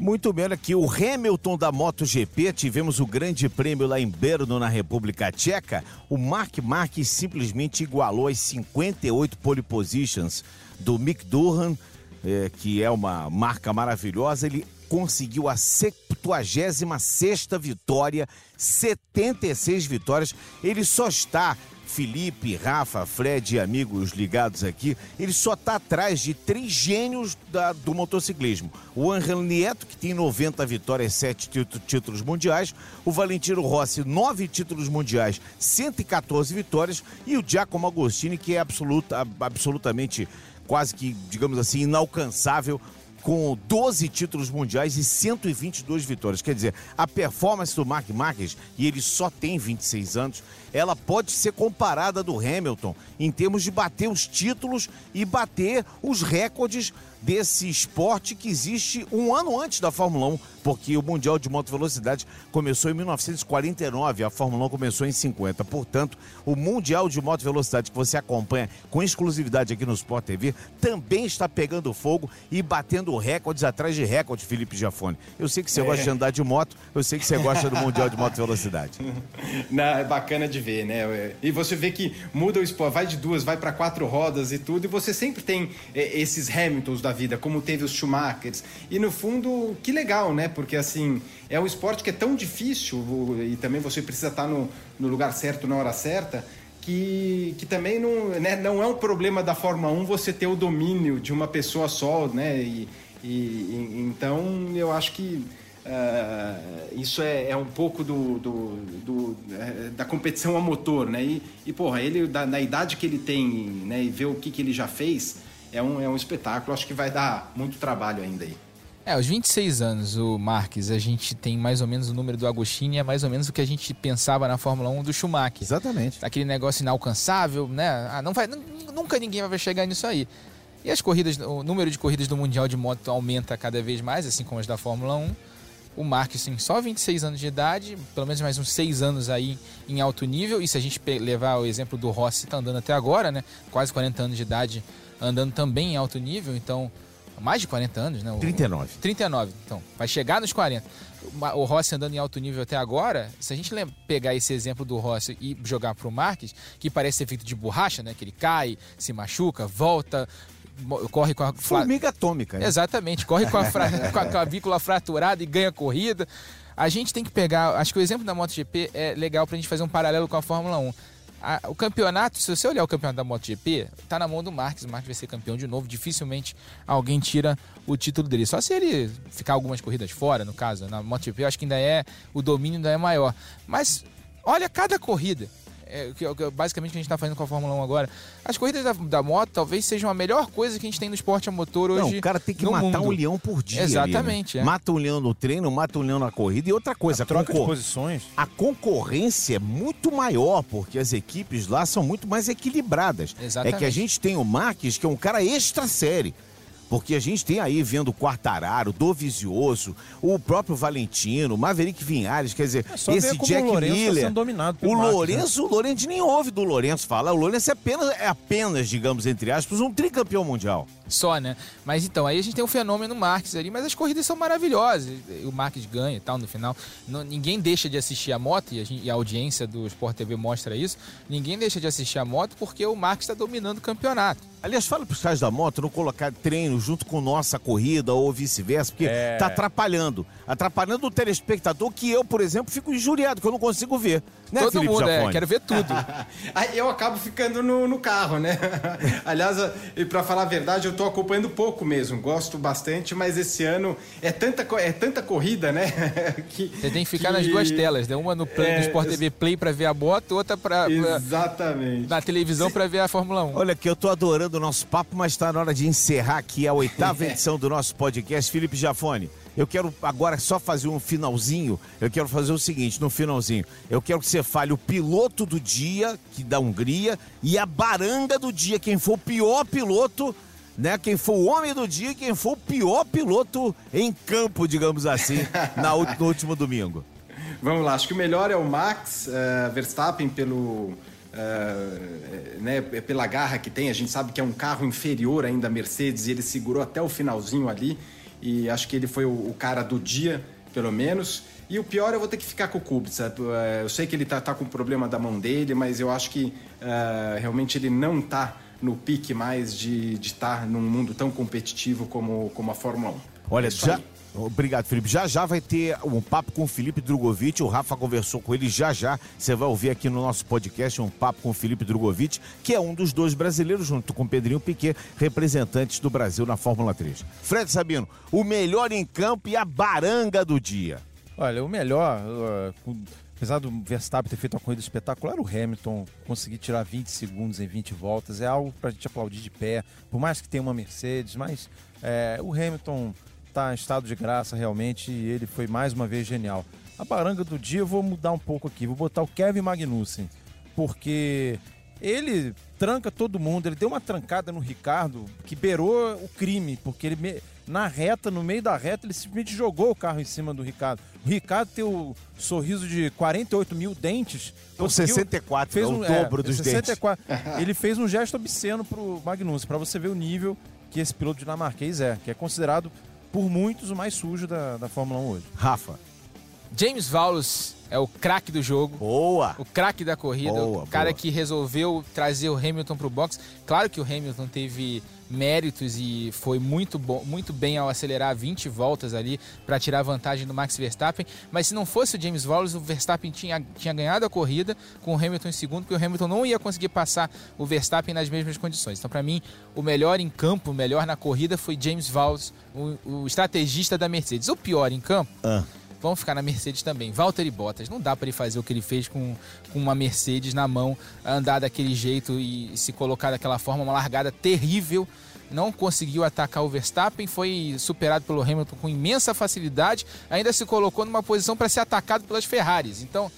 Muito bem, aqui o Hamilton da MotoGP, tivemos o grande prêmio lá em Brno, na República Tcheca. O Mark Marques simplesmente igualou as 58 pole positions do Mick Durham, é, que é uma marca maravilhosa. Ele conseguiu a 76 vitória, 76 vitórias. Ele só está Felipe, Rafa, Fred e amigos ligados aqui, ele só está atrás de três gênios da, do motociclismo. O Angel Nieto, que tem 90 vitórias, 7 títulos mundiais. O Valentino Rossi, 9 títulos mundiais, 114 vitórias. E o Giacomo Agostini, que é absoluta, absolutamente quase que, digamos assim, inalcançável com 12 títulos mundiais e 122 vitórias. Quer dizer, a performance do Mark Marques, e ele só tem 26 anos, ela pode ser comparada do Hamilton em termos de bater os títulos e bater os recordes desse esporte que existe um ano antes da Fórmula 1, porque o Mundial de Moto Velocidade começou em 1949, a Fórmula 1 começou em 50. Portanto, o Mundial de Moto Velocidade que você acompanha com exclusividade aqui no Sport TV também está pegando fogo e batendo recordes atrás de recordes, Felipe Giafone. Eu sei que você é. gosta de andar de moto, eu sei que você gosta do Mundial de Moto Velocidade. É bacana de ver, né? E você vê que muda o esporte, vai de duas, vai para quatro rodas e tudo, e você sempre tem é, esses Hamiltons da da vida, como teve os Schumachers. E no fundo, que legal, né? Porque assim, é um esporte que é tão difícil e também você precisa estar no, no lugar certo na hora certa. Que, que também não, né, não é um problema da Fórmula 1 você ter o domínio de uma pessoa só, né? E, e, e então eu acho que Uh, isso é, é, um pouco do, do, do é, da competição a motor, né? E, e porra, ele da, na idade que ele tem, né? E ver o que, que ele já fez, é um, é um espetáculo. Acho que vai dar muito trabalho ainda aí. É, aos 26 anos, o Marques, a gente tem mais ou menos o número do Agostini, é mais ou menos o que a gente pensava na Fórmula 1 do Schumacher. Exatamente. Aquele negócio inalcançável, né? Ah, não vai, nunca ninguém vai chegar nisso aí. E as corridas, o número de corridas do Mundial de Moto aumenta cada vez mais, assim como as da Fórmula 1. O Marques tem só 26 anos de idade, pelo menos mais uns 6 anos aí em alto nível. E se a gente levar o exemplo do Rossi, tá andando até agora, né? Quase 40 anos de idade andando também em alto nível, então mais de 40 anos, né? O, 39. 39, então. Vai chegar nos 40. O Rossi andando em alto nível até agora, se a gente pegar esse exemplo do Rossi e jogar pro Marques, que parece ser feito de borracha, né? Que ele cai, se machuca, volta, corre com a... Formiga atômica. Né? Exatamente, corre com a, fra... com a clavícula fraturada e ganha corrida. A gente tem que pegar... Acho que o exemplo da MotoGP é legal pra gente fazer um paralelo com a Fórmula 1 a, o campeonato, se você olhar o campeonato da MotoGP, tá na mão do Marques. O Marques vai ser campeão de novo. Dificilmente alguém tira o título dele. Só se ele ficar algumas corridas fora, no caso. Na MotoGP, eu acho que ainda é. O domínio ainda é maior. Mas olha cada corrida é, que, que, basicamente que a gente está fazendo com a Fórmula 1 agora. As corridas da, da, moto talvez sejam a melhor coisa que a gente tem no esporte a motor hoje. Não, o cara tem que matar mundo. um leão por dia. Exatamente. Ali, né? é. Mata um leão no treino, mata um leão na corrida. E outra coisa, a, a troca concor... de posições. A concorrência é muito maior, porque as equipes lá são muito mais equilibradas. Exatamente. É que a gente tem o Marques, que é um cara extra série. Porque a gente tem aí vendo o Quartararo, Dovizioso, o próprio Valentino, Maverick Vinhares, quer dizer, é esse Jack o Miller. Tá dominado o Marcos, Lourenço, né? o Lourenço nem ouve do Lourenço falar. O Lourenço é apenas, é apenas, digamos, entre aspas, um tricampeão mundial. Só, né? Mas então, aí a gente tem o fenômeno Marques ali, mas as corridas são maravilhosas. O Marques ganha e tal no final. Não, ninguém deixa de assistir a moto, e a, gente, e a, audiência do Sport TV mostra isso. Ninguém deixa de assistir a moto porque o Marques está dominando o campeonato. Aliás, fala para os caras da moto não colocar treino junto com nossa corrida ou vice-versa, porque é... tá atrapalhando. Atrapalhando o telespectador que eu, por exemplo, fico injuriado, que eu não consigo ver. Né, Todo Felipe mundo, Jafone? é, quero ver tudo. eu acabo ficando no, no carro, né? Aliás, e para falar a verdade, eu tô acompanhando pouco mesmo. Gosto bastante, mas esse ano é tanta, é tanta corrida, né? que, Você tem que ficar que... nas duas telas, né? Uma no, play, é, no Sport TV Play para ver a moto, outra para Exatamente. na televisão para ver a Fórmula 1. Olha que eu tô adorando o nosso papo, mas está na hora de encerrar aqui a oitava edição do nosso podcast. Felipe Jafone, eu quero agora só fazer um finalzinho. Eu quero fazer o seguinte, no finalzinho. Eu quero que você fale o piloto do dia, que da Hungria, e a baranga do dia, quem for o pior piloto, né? Quem for o homem do dia, quem for o pior piloto em campo, digamos assim, na, no último domingo. Vamos lá, acho que o melhor é o Max uh, Verstappen pelo Uh, né, pela garra que tem, a gente sabe que é um carro inferior ainda à Mercedes e ele segurou até o finalzinho ali e acho que ele foi o, o cara do dia, pelo menos. E o pior eu vou ter que ficar com o Kubica. Eu sei que ele tá, tá com o problema da mão dele, mas eu acho que uh, realmente ele não tá no pique mais de estar tá num mundo tão competitivo como, como a Fórmula 1. Olha, é já. Obrigado, Felipe. Já já vai ter um papo com o Felipe Drogovic. O Rafa conversou com ele já já. Você vai ouvir aqui no nosso podcast um papo com o Felipe Drogovic, que é um dos dois brasileiros, junto com Pedrinho Piquet, representantes do Brasil na Fórmula 3. Fred Sabino, o melhor em campo e a baranga do dia. Olha, o melhor, uh, apesar do Verstappen ter feito uma corrida espetacular, o Hamilton conseguir tirar 20 segundos em 20 voltas é algo para a gente aplaudir de pé. Por mais que tenha uma Mercedes, mas é, o Hamilton está em estado de graça realmente e ele foi mais uma vez genial. A baranga do dia eu vou mudar um pouco aqui, vou botar o Kevin Magnussen, porque ele tranca todo mundo, ele deu uma trancada no Ricardo que beirou o crime, porque ele na reta, no meio da reta, ele simplesmente jogou o carro em cima do Ricardo. O Ricardo tem o sorriso de 48 mil dentes. Então 64, fez é um, o dobro é, dos 64. dentes. Ele fez um gesto obsceno pro Magnussen, para você ver o nível que esse piloto dinamarquês é, que é considerado por muitos, o mais sujo da, da Fórmula 1 hoje. Rafa. James Valls é o craque do jogo. Boa! O craque da corrida. Boa, o cara boa. que resolveu trazer o Hamilton para o box. Claro que o Hamilton teve méritos e foi muito, bom, muito bem ao acelerar 20 voltas ali para tirar vantagem do Max Verstappen. Mas se não fosse o James Wallace, o Verstappen tinha, tinha ganhado a corrida com o Hamilton em segundo, porque o Hamilton não ia conseguir passar o Verstappen nas mesmas condições. Então, para mim, o melhor em campo, o melhor na corrida foi James Wallace, o, o estrategista da Mercedes. O pior em campo. Ah vão ficar na Mercedes também. Valtteri Bottas, não dá para ele fazer o que ele fez com, com uma Mercedes na mão, andar daquele jeito e se colocar daquela forma, uma largada terrível. Não conseguiu atacar o Verstappen, foi superado pelo Hamilton com imensa facilidade, ainda se colocou numa posição para ser atacado pelas Ferraris. Então,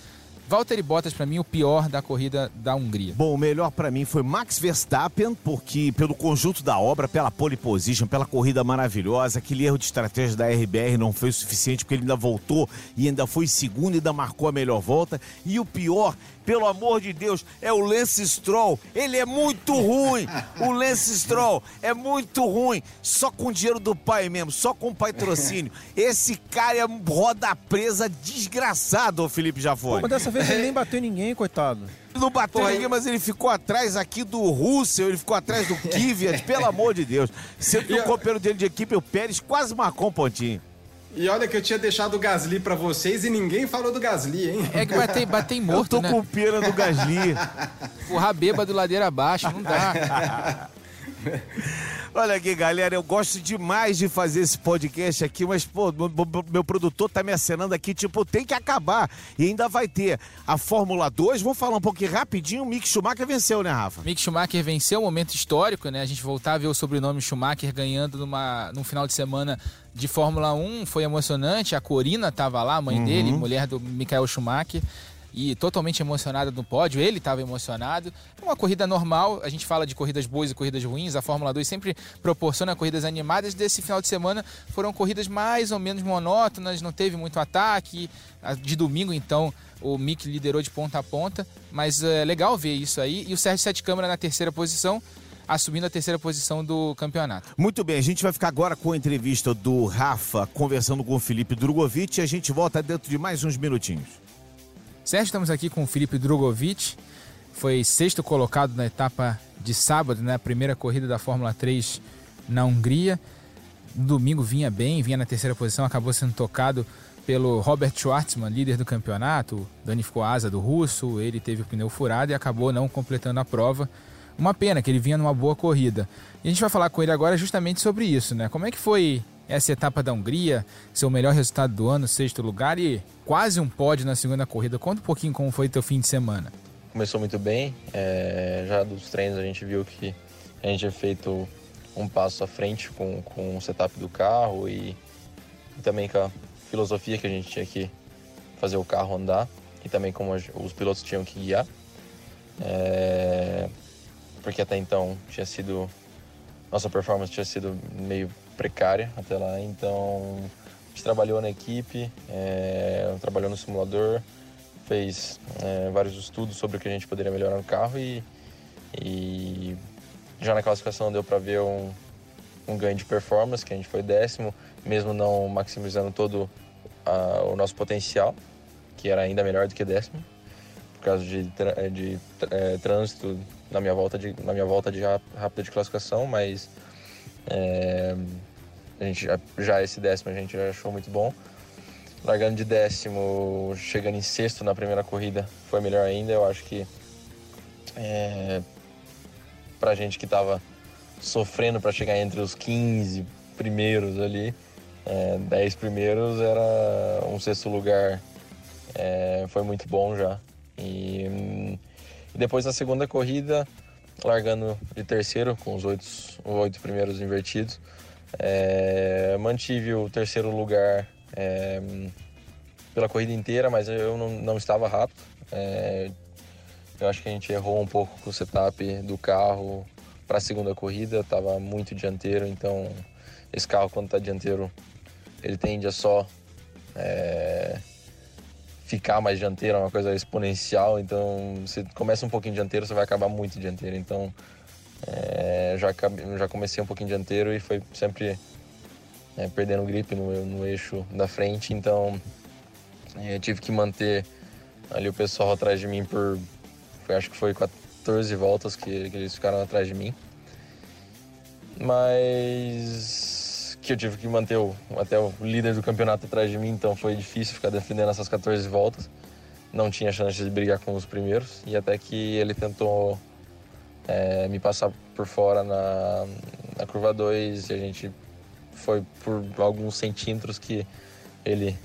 Valtteri Bottas, para mim, o pior da corrida da Hungria. Bom, o melhor para mim foi Max Verstappen, porque pelo conjunto da obra, pela pole position, pela corrida maravilhosa, aquele erro de estratégia da RBR não foi o suficiente, porque ele ainda voltou e ainda foi segundo e ainda marcou a melhor volta. E o pior pelo amor de Deus, é o Lance Stroll. Ele é muito ruim. O Lance Stroll é muito ruim. Só com dinheiro do pai mesmo, só com patrocínio. Esse cara é roda presa desgraçado, o Felipe já foi. Pô, mas dessa vez ele nem bateu ninguém, coitado. Ele não bateu ninguém, mas ele ficou atrás aqui do Russell, ele ficou atrás do Kvyat, pelo amor de Deus. Sendo que o companheiro dele de equipe, o Pérez, quase marcou um pontinho. E olha que eu tinha deixado o Gasly para vocês e ninguém falou do Gasly, hein? É que bater, bater morto, eu tô né? com pena do Gasly. Empurrar bêbado ladeira abaixo, não dá. Olha aqui, galera, eu gosto demais de fazer esse podcast aqui, mas, pô, meu produtor tá me acenando aqui, tipo, tem que acabar. E ainda vai ter a Fórmula 2. Vamos falar um pouquinho rapidinho. O Mick Schumacher venceu, né, Rafa? Mick Schumacher venceu, um momento histórico, né? A gente voltar a ver o sobrenome Schumacher ganhando numa, num final de semana de Fórmula 1 foi emocionante. A Corina estava lá, a mãe uhum. dele, mulher do Michael Schumacher e totalmente emocionada no pódio. Ele estava emocionado. É uma corrida normal. A gente fala de corridas boas e corridas ruins. A Fórmula 2 sempre proporciona corridas animadas. Desse final de semana foram corridas mais ou menos monótonas. Não teve muito ataque. De domingo, então, o Mick liderou de ponta a ponta. Mas é legal ver isso aí. E o Sérgio Sete Câmara na terceira posição assumindo a terceira posição do campeonato. Muito bem, a gente vai ficar agora com a entrevista do Rafa conversando com o Felipe Drogovic e a gente volta dentro de mais uns minutinhos. Sérgio, estamos aqui com o Felipe Drogovic, foi sexto colocado na etapa de sábado, na né? primeira corrida da Fórmula 3 na Hungria. No domingo vinha bem, vinha na terceira posição, acabou sendo tocado pelo Robert Schwartzman, líder do campeonato, danificou a asa do russo, ele teve o pneu furado e acabou não completando a prova. Uma pena que ele vinha numa boa corrida. E a gente vai falar com ele agora justamente sobre isso, né? Como é que foi essa etapa da Hungria, seu melhor resultado do ano, sexto lugar e quase um pódio na segunda corrida. Conta um pouquinho como foi teu fim de semana. Começou muito bem, é, já dos treinos a gente viu que a gente tinha feito um passo à frente com, com o setup do carro e, e também com a filosofia que a gente tinha que fazer o carro andar e também como os pilotos tinham que guiar. É, porque até então tinha sido nossa performance tinha sido meio precária até lá, então a gente trabalhou na equipe, é, trabalhou no simulador, fez é, vários estudos sobre o que a gente poderia melhorar no carro e, e já na classificação deu para ver um, um, ganho de performance, que a gente foi décimo, mesmo não maximizando todo a, o nosso potencial, que era ainda melhor do que décimo, por causa de, de, de é, trânsito na minha volta de, na minha volta de rápida de classificação, mas a gente já, já, esse décimo a gente já achou muito bom. Largando de décimo, chegando em sexto na primeira corrida, foi melhor ainda. Eu acho que é, pra gente que tava sofrendo para chegar entre os 15 primeiros ali, é, 10 primeiros, era um sexto lugar. É, foi muito bom já. E, e depois na segunda corrida, largando de terceiro, com os oito, oito primeiros invertidos. É, mantive o terceiro lugar é, pela corrida inteira, mas eu não, não estava rápido. É, eu acho que a gente errou um pouco com o setup do carro para a segunda corrida, estava muito dianteiro, então esse carro quando está dianteiro ele tende a só é, ficar mais dianteiro, é uma coisa exponencial. Então, você começa um pouquinho dianteiro, você vai acabar muito dianteiro. Então, é, já, já comecei um pouquinho dianteiro e foi sempre é, perdendo grip no, no eixo da frente. Então, é, tive que manter ali o pessoal atrás de mim por, foi, acho que foi 14 voltas que, que eles ficaram atrás de mim. Mas que eu tive que manter o, até o líder do campeonato atrás de mim, então foi difícil ficar defendendo essas 14 voltas. Não tinha chance de brigar com os primeiros e até que ele tentou é, me passar por fora na, na curva 2 e a gente foi por alguns centímetros que ele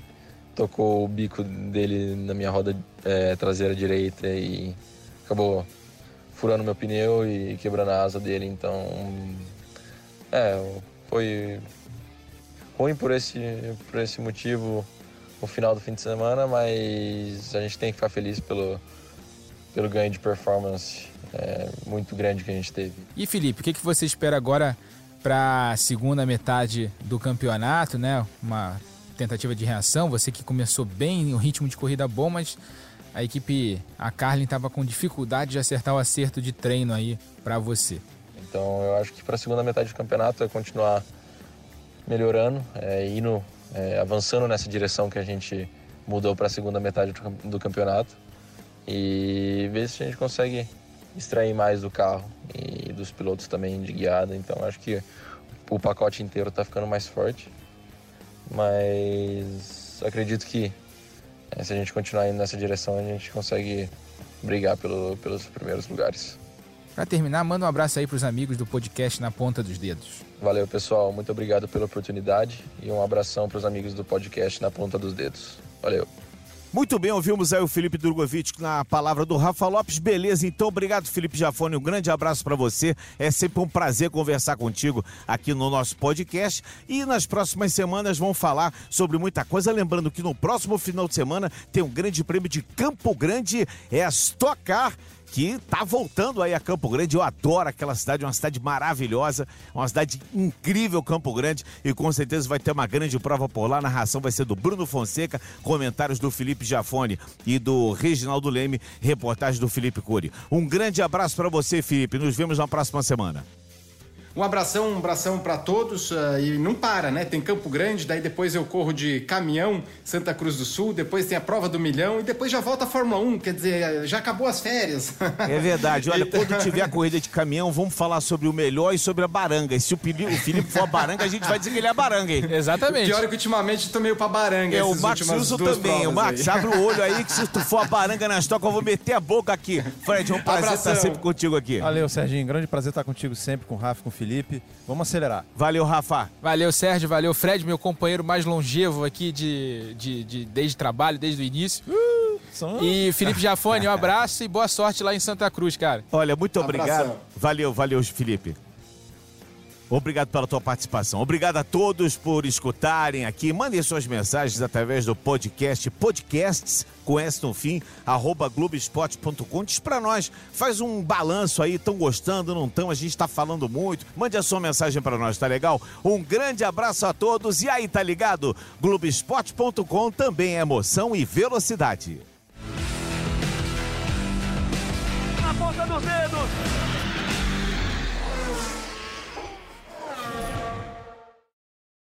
tocou o bico dele na minha roda é, traseira direita e acabou furando meu pneu e quebrando a asa dele. Então, é, foi ruim por esse, por esse motivo o final do fim de semana, mas a gente tem que ficar feliz pelo, pelo ganho de performance é, muito grande que a gente teve. E Felipe, o que, que você espera agora para a segunda metade do campeonato, né? Uma tentativa de reação, você que começou bem, um ritmo de corrida bom, mas a equipe, a Carlin estava com dificuldade de acertar o acerto de treino aí para você. Então eu acho que para a segunda metade do campeonato é continuar melhorando, é, indo, é, avançando nessa direção que a gente mudou para a segunda metade do, do campeonato e ver se a gente consegue extrair mais do carro e dos pilotos também de guiada. Então acho que o pacote inteiro está ficando mais forte. Mas acredito que é, se a gente continuar indo nessa direção, a gente consegue brigar pelo, pelos primeiros lugares. Para terminar, manda um abraço aí para os amigos do podcast Na Ponta dos Dedos. Valeu, pessoal. Muito obrigado pela oportunidade e um abração para os amigos do podcast Na Ponta dos Dedos. Valeu. Muito bem, ouvimos aí o Felipe Drogovic na palavra do Rafa Lopes. Beleza, então obrigado, Felipe Jafone. Um grande abraço para você. É sempre um prazer conversar contigo aqui no nosso podcast. E nas próximas semanas vamos falar sobre muita coisa. Lembrando que no próximo final de semana tem um grande prêmio de Campo Grande, é a Stock Car que tá voltando aí a Campo Grande. Eu adoro aquela cidade, uma cidade maravilhosa, uma cidade incrível, Campo Grande, e com certeza vai ter uma grande prova por lá. A narração vai ser do Bruno Fonseca, comentários do Felipe Jafone e do Reginaldo Leme, reportagem do Felipe Cury. Um grande abraço para você, Felipe. Nos vemos na próxima semana. Um abração, um abração para todos uh, e não para, né? Tem Campo Grande, daí depois eu corro de caminhão Santa Cruz do Sul, depois tem a prova do milhão e depois já volta a Fórmula 1, quer dizer, já acabou as férias. É verdade. Olha, então... quando tiver a corrida de caminhão, vamos falar sobre o melhor e sobre a baranga. E se o Felipe for a baranga, a gente vai dizer que ele é a baranga, hein? Exatamente. O pior é que ultimamente tô meio pra baranga. É, o Max Wilson também. O Max, aí. abre o olho aí que se tu for a baranga na estoca, eu vou meter a boca aqui. Fred, é um prazer Abração. estar sempre contigo aqui. Valeu, Serginho. Grande prazer estar contigo sempre, com o Rafa, com o Felipe. Vamos acelerar. Valeu, Rafa. Valeu, Sérgio. Valeu, Fred, meu companheiro mais longevo aqui de, de, de desde trabalho, desde o início. Uh, E Felipe Jafone, um abraço e boa sorte lá em Santa Cruz, cara. Olha, muito obrigado. Abração. Valeu, valeu, Felipe. Obrigado pela tua participação. Obrigado a todos por escutarem aqui. Mandem suas mensagens através do podcast Podcasts com S no fim, arroba Globoesporte.com. Diz pra nós, faz um balanço aí, estão gostando, não estão? A gente está falando muito. Mande a sua mensagem para nós, tá legal? Um grande abraço a todos e aí, tá ligado? Globoesporte.com também é emoção e velocidade. Na ponta dos dedos!